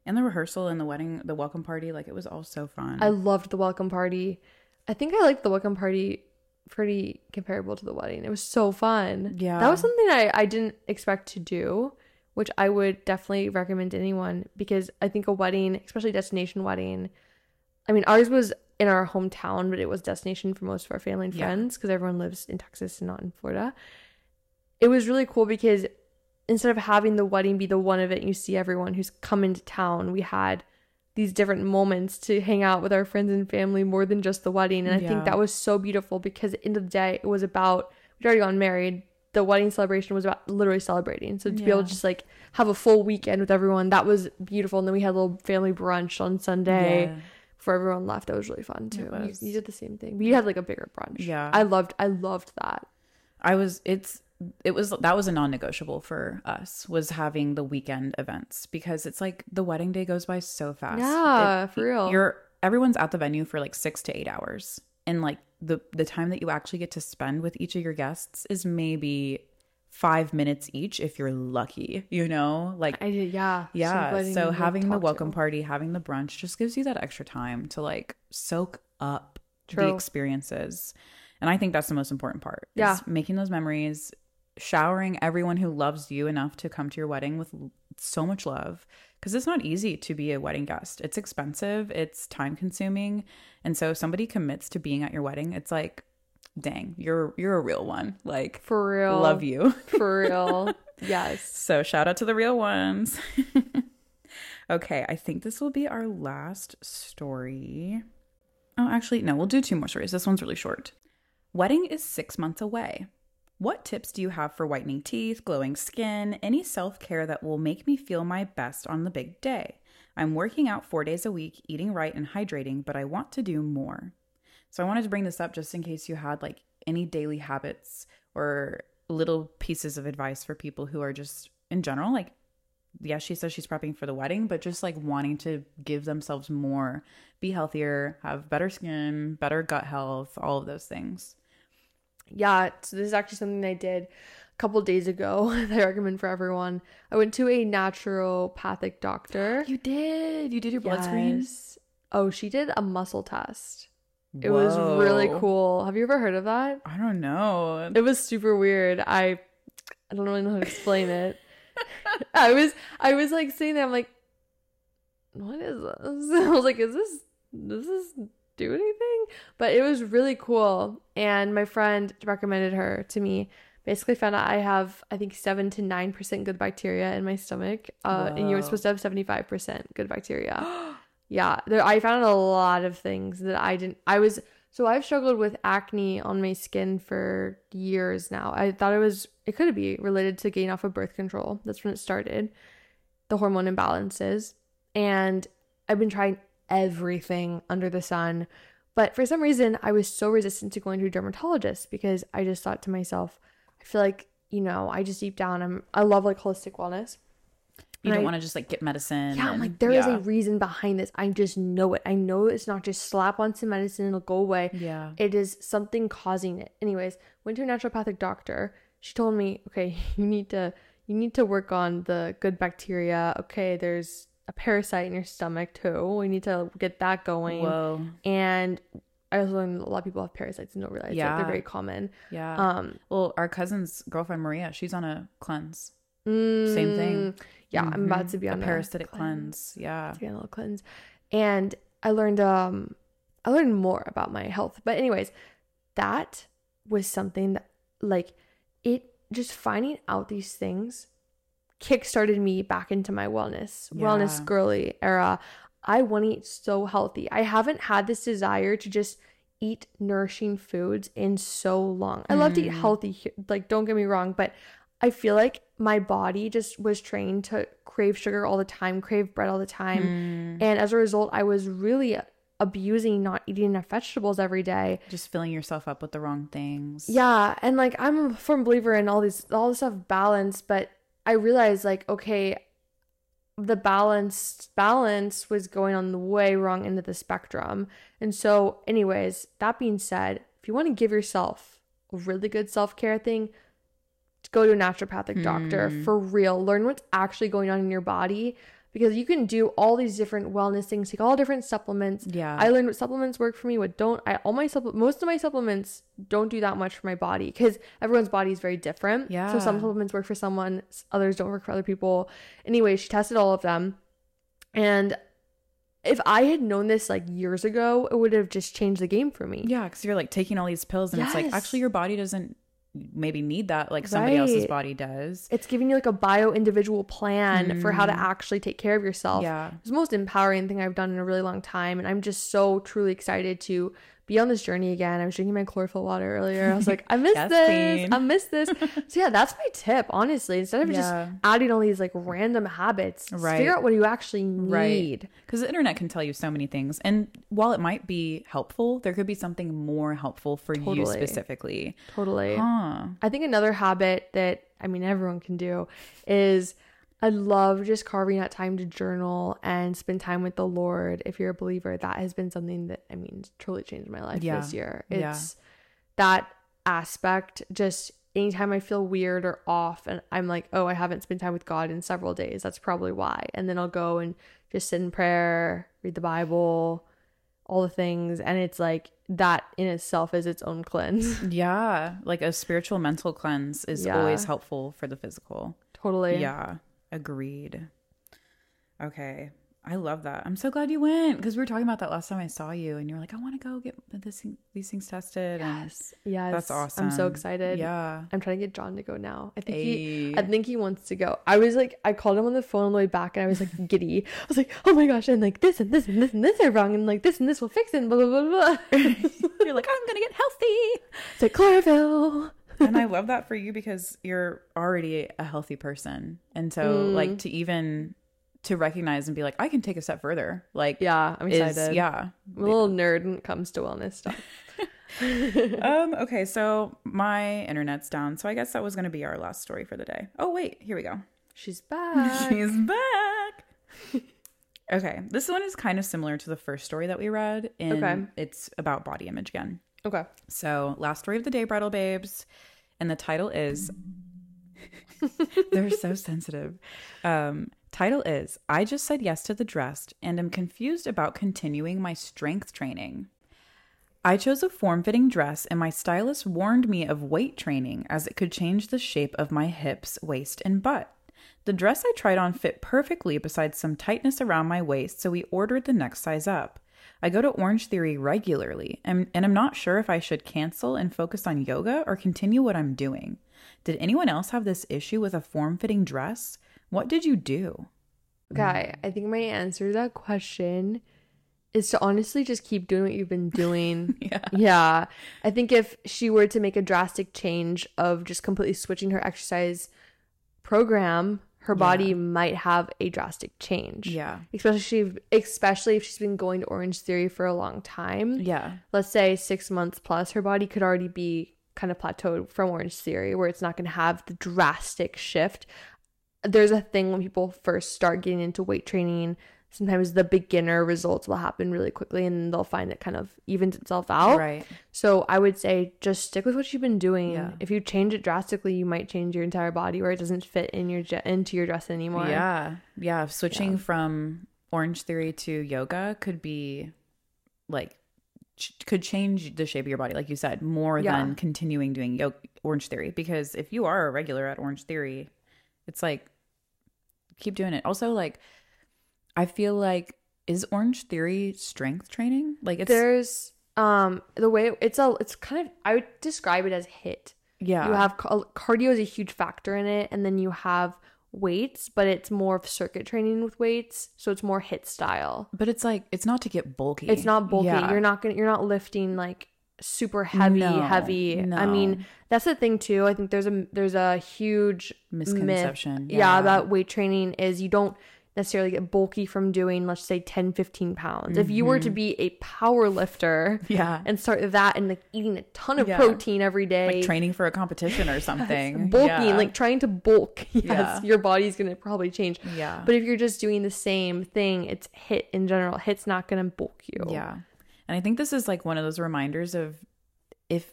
and the rehearsal and the wedding the welcome party like it was all so fun I loved the welcome party. I think I liked the welcome party pretty comparable to the wedding. It was so fun. Yeah. That was something I, I didn't expect to do, which I would definitely recommend to anyone because I think a wedding, especially destination wedding, I mean, ours was in our hometown, but it was destination for most of our family and Yeah. friends because everyone lives in Texas and not in Florida. It was really cool because instead of having the wedding be the one event you see everyone who's come into town, we had these different moments to hang out with our friends and family more than just the wedding. And I Yeah. think that was so beautiful because at the end of the day, it was about we'd already gotten married. The wedding celebration was about literally celebrating. So to be able to just like have a full weekend with everyone, that was beautiful. And then we had a little family brunch on Sunday Yeah. before everyone left. That was really fun too. You, you did the same thing. We had like a bigger brunch. Yeah. I loved I loved that. I was it's it was that was a non-negotiable for us was having the weekend events because it's like the wedding day goes by so fast. Yeah, for real. You're everyone's at the venue for like 6 to 8 hours and like the the time that you actually get to spend with each of your guests is maybe 5 minutes each if you're lucky, you know? Like I did yeah. Yeah, so to having the talk to. welcome party, having the brunch just gives you that extra time to like soak up the experiences. And I think that's the most important part. Yeah. making those memories, showering everyone who loves you enough to come to your wedding with so much love because it's not easy to be a wedding guest. It's expensive, it's time consuming. And so if somebody commits to being at your wedding, it's like dang, you're you're a real one. Like For real. love you. For real. yes. So shout out to the real ones. okay, I think this will be our last story. Oh, actually, no, we'll do two more stories. This one's really short. Wedding is six months away. What tips do you have for whitening teeth, glowing skin, any self care that will make me feel my best on the big day? I'm working out four days a week, eating right and hydrating, but I want to do more. So I wanted to bring this up just in case you had like any daily habits or little pieces of advice for people who are just in general like yeah, she says she's prepping for the wedding, but just like wanting to give themselves more, be healthier, have better skin, better gut health, all of those things. Yeah, so this is actually something I did a couple days ago that I recommend for everyone. I went to a naturopathic doctor. You did. You did your blood screen. Yes. Oh, she did a muscle test. It was really cool. Have you ever heard of that? I don't know. It was super weird. I I don't really know how to explain it. I was I was like sitting there, I'm like, what is this? I was like, is this this do anything? But it was really cool. And my friend recommended her to me. Basically found out I have I think seven to nine percent good bacteria in my stomach. Uh and you're supposed to have seventy five percent good bacteria. Yeah, there I found a lot of things that I didn't I was so I've struggled with acne on my skin for years now. I thought it was it could be related to getting off of birth control. That's when it started. The hormone imbalances. And I've been trying everything under the sun. But for some reason I was so resistant to going to a dermatologist because I just thought to myself, I feel like, you know, I just deep down I'm I love like holistic wellness. You And don't want to just like get medicine. Yeah, I'm like, there is yeah. a reason behind this. I just know it. I know it's not just slap on some medicine and it'll go away. Yeah. It is something causing it. Anyways, went to a naturopathic doctor. She told me, okay, you need to you need to work on the good bacteria. Okay, there's a parasite in your stomach too. We need to get that going. Whoa. And I also learned a lot of people have parasites and don't realize that Yeah. they're very common. Yeah. Um, well, our cousin's girlfriend Maria, she's on a cleanse. mm, Same thing. Yeah, I'm about Mhm. to be on a a parasitic cleanse. Yeah. to get a little cleanse. And I learned um I learned more about my health. But anyways, that was something that like it just finding out these things kickstarted me back into my wellness, wellness girly era. I want to eat so healthy. I haven't had this desire to just eat nourishing foods in so long. I love to eat Mhm. healthy, like don't get me wrong, but I feel like my body just was trained to crave sugar all the time, crave bread all the time. Mm, And as a result, I was really abusing not eating enough vegetables every day. just filling yourself up with the wrong things. Yeah, and like I'm a firm believer in all these all this stuff balance, but I realized like okay, the balance balance was going on the way wrong end of the spectrum. And so, anyways, that being said, if you want to give yourself a really good self care thing, go to a naturopathic doctor Hmm. for real. Learn what's actually going on in your body because you can do all these different wellness things, take all different supplements. Yeah. I learned what supplements work for me, what don't. I all my supple most of my supplements don't do that much for my body because everyone's body is very different. Yeah. So some supplements work for someone, others don't work for other people. Anyway, she tested all of them, and if I had known this like years ago, it would have just changed the game for me. Yeah, because you're like taking all these pills, and it's like actually your body doesn't maybe need that like somebody else's body does. It's giving you like a bio individual plan for how to Mm. actually take care of yourself. Yeah. It's the most empowering thing I've done in a really long time. And I'm just so truly excited to be on this journey again. I was drinking my chlorophyll water earlier. I was like, I miss Yes, this. queen. I miss this. so yeah, that's my tip, honestly. Instead of Yeah. just adding all these like random habits, Right. figure out what you actually need. Right. Because the internet can tell you so many things. And while it might be helpful, there could be something more helpful for you specifically. Totally. Huh. I think another habit that I mean everyone can do is I love just carving out time to journal and spend time with the Lord. If you're a believer, that has been something that I mean truly changed my life Yeah. this year. Yeah. It's that aspect just anytime I feel weird or off and I'm like, oh, I haven't spent time with God in several days. That's probably why. And then I'll go and just sit in prayer, read the Bible, all the things. And it's like that in itself is its own cleanse. Yeah. Like a spiritual mental cleanse is Yeah. always helpful for the physical. totally. Yeah. Agreed. Okay. I love that. I'm so glad you went because we were talking about that last time I saw you, and you're like, I want to go get this these things tested. And Yes. Yes. that's awesome. I'm so excited. Yeah. I'm trying to get John to go now. I think he I think he wants to go. I was like I called him on the phone on the way back and I was like giddy. I was like, oh my gosh, and like this and this and this and this are wrong and like this and this will fix it and blah blah blah blah. you're like, I'm gonna get healthy. it's like chlorophyll. And I love that for you because you're already a healthy person. And so Mm. like to even to recognize and be like, I can take a step further. Like Yeah, I'm is excited. yeah. I'm a little nerd when it comes to wellness stuff. Um, okay, so my internet's down, so I guess that was gonna be our last story for the day. Oh wait, here we go. She's back. She's back. okay, this one is kind of similar to the first story that we read, and Okay. it's about body image again. Okay. So, last story of the day, Bridal Babes, and the title is They're so sensitive. Um, title is I just said yes to the dress and am confused about continuing my strength training. I chose a form fitting dress, and my stylist warned me of weight training as it could change the shape of my hips, waist, and butt. The dress I tried on fit perfectly besides some tightness around my waist, so we ordered the next size up. I go to Orange Theory regularly, and, and I'm not sure if I should cancel and focus on yoga or continue what I'm doing. Did anyone else have this issue with a form fitting dress? What did you do? Guy, I think my answer to that question is to honestly just keep doing what you've been doing. Yeah. Yeah. I think if she were to make a drastic change of just completely switching her exercise program, her body might have a drastic change. Yeah. Especially if, especially if she's been going to Orange Theory for a long time. Yeah. Let's say 6 months plus, her body could already be kind of plateaued from Orange Theory where it's not going to have the drastic shift. There's a thing when people first start getting into weight training, sometimes the beginner results will happen really quickly and they'll find it kind of evens itself out. Right. So I would say just stick with what you've been doing. Yeah. If you change it drastically, you might change your entire body where it doesn't fit in your into your dress anymore. Yeah. Yeah. Switching from Orange Theory to yoga could be like, ch- could change the shape of your body, like you said, more Yeah. than continuing doing yoga, Orange Theory. Because if you are a regular at Orange Theory, it's like, keep doing it. Also, like, I feel like, is Orange Theory strength training? Like, it's, There's um the way it's a it's kind of I would describe it as HIIT. yeah. You have cardio is a huge factor in it, and then you have weights, but it's more of circuit training with weights, so it's more HIIT style. but it's like, it's not to get bulky. It's not bulky. Yeah. You're not gonna you're not lifting like super heavy, No, heavy. I mean, that's the thing too. I think there's a there's a huge myth- Misconception, yeah. yeah. about weight training is you don't necessarily get bulky from doing let's say 10 15 pounds if you were to be a power lifter Mm-hmm. Yeah. and start that and like eating a ton of Yeah. protein every day like training for a competition or something. bulking Yeah. like trying to bulk yes Yeah. your body's gonna probably change Yeah. but if you're just doing the same thing it's HIIT in general HIIT's not gonna bulk you Yeah. And I think this is like one of those reminders of if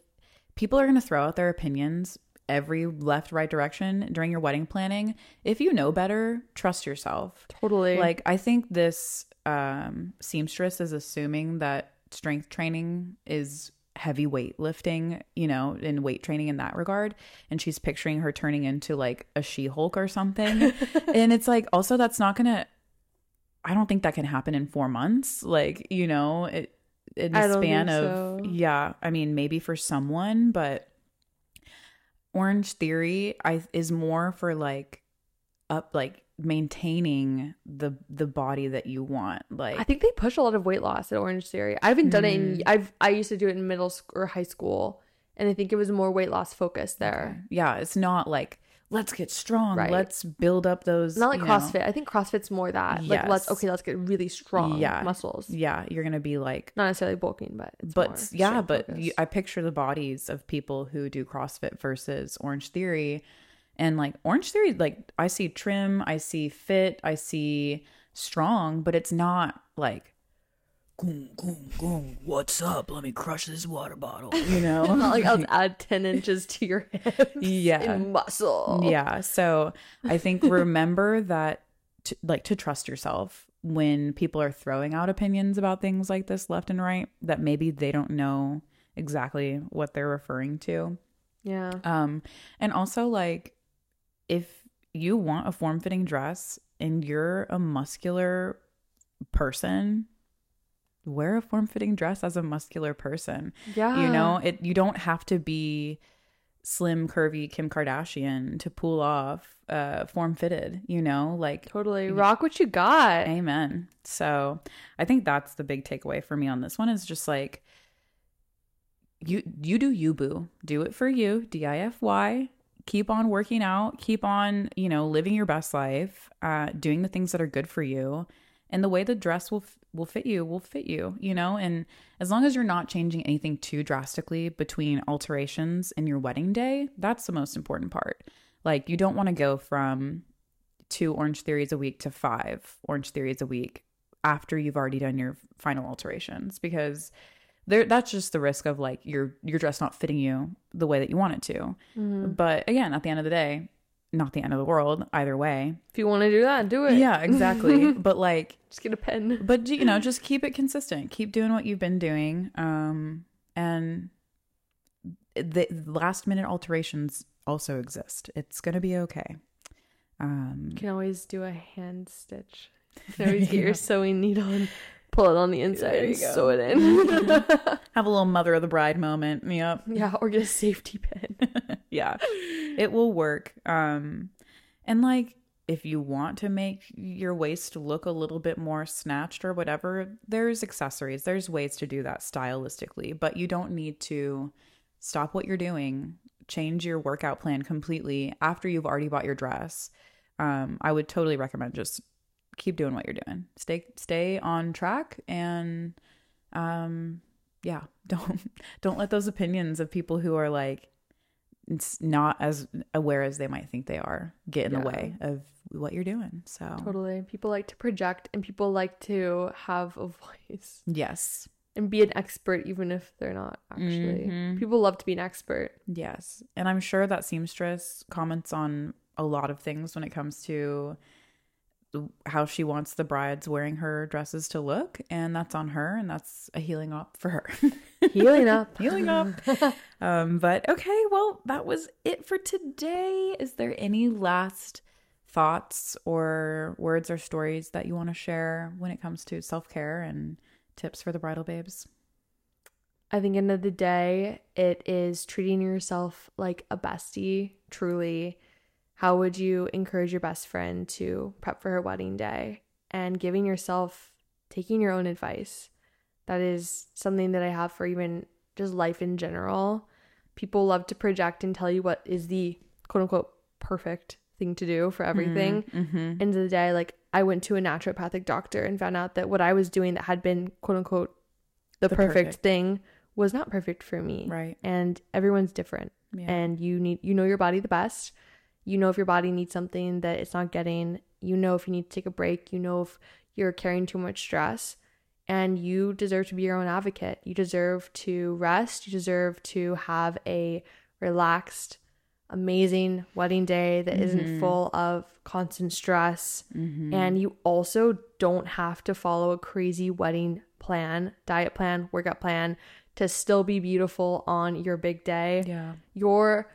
people are to throw out their opinions every left, right direction during your wedding planning, if you know better, trust yourself. totally Like, I think this um, seamstress is assuming that strength training is heavy weight lifting, you know, and weight training in that regard. And she's picturing her turning into like a She Hulk or something. and it's like, also, that's not to, I don't think that can happen in four months. Like, you know, it, in the span of, so. yeah, I mean, maybe for someone, but Orange Theory I is more for like up like maintaining the the body that you want. Like I think they push a lot of weight loss at Orange Theory. I haven't done it Mm. in I've I used to do it in middle school or high school and I think it was more weight loss focused there. yeah, it's not like let's get strong, Right. let's build up those Not like you know- CrossFit. I think CrossFit's more that. Like let's Yes. okay, let's get really strong Yeah. muscles. Yeah, you're gonna be like Not necessarily bulking, but it's but yeah, but you, I picture the bodies of people who do CrossFit versus Orange Theory, and like Orange Theory, like I see trim, I see fit, I see strong, but it's not like. Goom, goom, goom. What's up? Let me crush this water bottle. You know, like I'll add ten inches to your hips Yeah. in muscle. yeah. So I think remember that, to, like, to trust yourself when people are throwing out opinions about things like this left and right, that maybe they don't know exactly what they're referring to. Yeah. Um, and also like if you want a form fitting dress and you're a muscular person, wear a form fitting dress as a muscular person. Yeah. You know, it you don't have to be slim, curvy Kim Kardashian to pull off uh form fitted, you know, like Totally. Rock what you got. Amen. So I think that's the big takeaway for me on this one is just like you you do you boo. Do it for you. D I F Y. Keep on working out. Keep on, you know, living your best life, uh, doing the things that are good for you. And the way the dress will f- will fit you will fit you, you know? And as long as you're not changing anything too drastically between alterations in your wedding day, that's the most important part. Like you don't want to go from two orange theories a week to five orange theories a week after you've already done your final alterations because there that's just the risk of like your your dress not fitting you the way that you want it to. Mm-hmm. But again, at the end of the day, not the end of the world either way. If you want to do that, do it. Yeah, exactly. but like Just get a pen. but you know, just keep it consistent. Keep doing what you've been doing. Um and the last minute alterations also exist. It's going to be okay. Um You can always do a hand stitch. You can always get your sewing needle and pull it on the inside and go. sew it in. have a little mother of the bride moment. Yep. yeah, or get a safety pin. yeah. It will work. Um and like if you want to make your waist look a little bit more snatched or whatever, there's accessories. There's ways to do that stylistically, but you don't need to stop what you're doing, change your workout plan completely after you've already bought your dress. Um I would totally recommend just keep doing what you're doing. Stay stay on track and um yeah, don't don't let those opinions of people who are like it's not as aware as they might think they are get in Yeah. the way of what you're doing. So Totally. People like to project and people like to have a voice yes, and be an expert even if they're not actually. Mhm. People love to be an expert. yes, and I'm sure that seamstress comments on a lot of things when it comes to how she wants the brides wearing her dresses to look, and that's on her, and that's a healing up for her. Healing up. healing up. um, but okay, well, that was it for today. Is there any last thoughts or words or stories that you want to share when it comes to self care and tips for the bridal babes? I think end of the day, it is treating yourself like a bestie, truly. How would you encourage your best friend to prep for her wedding day? And giving yourself, taking your own advice. That is something that I have for even just life in general. People love to project and tell you what is the quote unquote perfect thing to do for everything. Mm-hmm. End of the day, like I went to a naturopathic doctor and found out that what I was doing that had been quote unquote the, The perfect, perfect. thing was not perfect for me. Right. And everyone's different. Yeah. And you need you know your body the best. You know if your body needs something that it's not getting. You know if you need to take a break. You know if you're carrying too much stress. And you deserve to be your own advocate. You deserve to rest. You deserve to have a relaxed, amazing wedding day that Mhm. not full of constant stress. Mhm. And you also don't have to follow a crazy wedding plan, diet plan, workout plan to still be beautiful on your big day. yeah. Your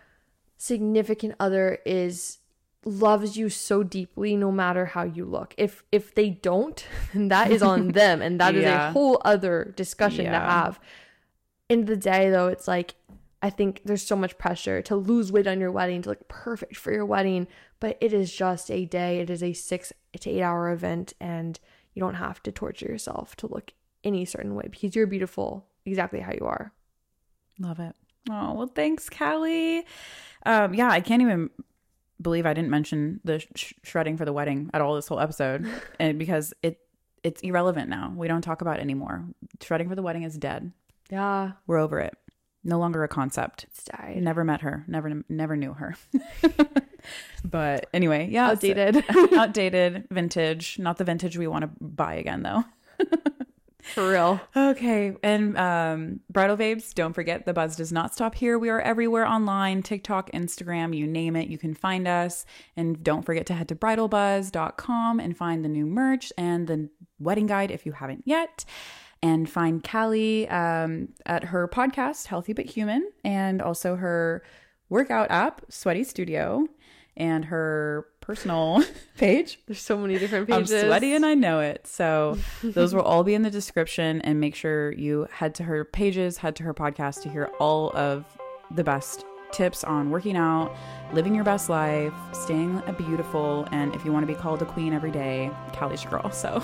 significant other is loves you so deeply no matter how you look. If if they don't, then that is on them and that is Yeah. a whole other discussion to have. End of the day though, it's like I think there's so much pressure to lose weight on your wedding to look perfect for your wedding, but it is just a day. It is a 6 to 8 hour event and you don't have to torture yourself to look any certain way because you're beautiful exactly how you are. Love it. Oh, well, thanks, Callie. Um, yeah, I can't even believe I didn't mention the sh- shredding for the wedding at all this whole episode, and because it it's irrelevant now. We don't talk about it anymore. Shredding for the wedding is dead. Yeah, We're over it. No longer a concept. it's died. Never met her. Never never knew her. but anyway, yeah, Outdated. outdated, vintage. Not the vintage we want to buy again, though. For real. Okay, and um, bridal babes, don't forget the buzz does not stop here. We are everywhere online TikTok, Instagram, you name it, you can find us. And don't forget to head to bridalbuzz.com and find the new merch and the wedding guide if you haven't yet. And find Callie um, at her podcast, Healthy But Human, and also her workout app, Sweaty Studio. and her personal page. There's so many different pages. I'm sweaty and I know it. So those will all be in the description and make sure you head to her pages, head to her podcast to hear all of the best tips on working out, living your best life, staying beautiful, and if you want to be called a queen every day, Callie's your girl. So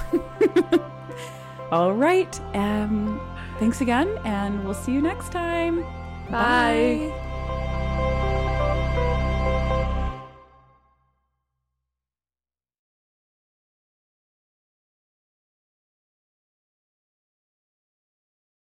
all right. Um thanks again and we'll see you next time. Bye. Bye.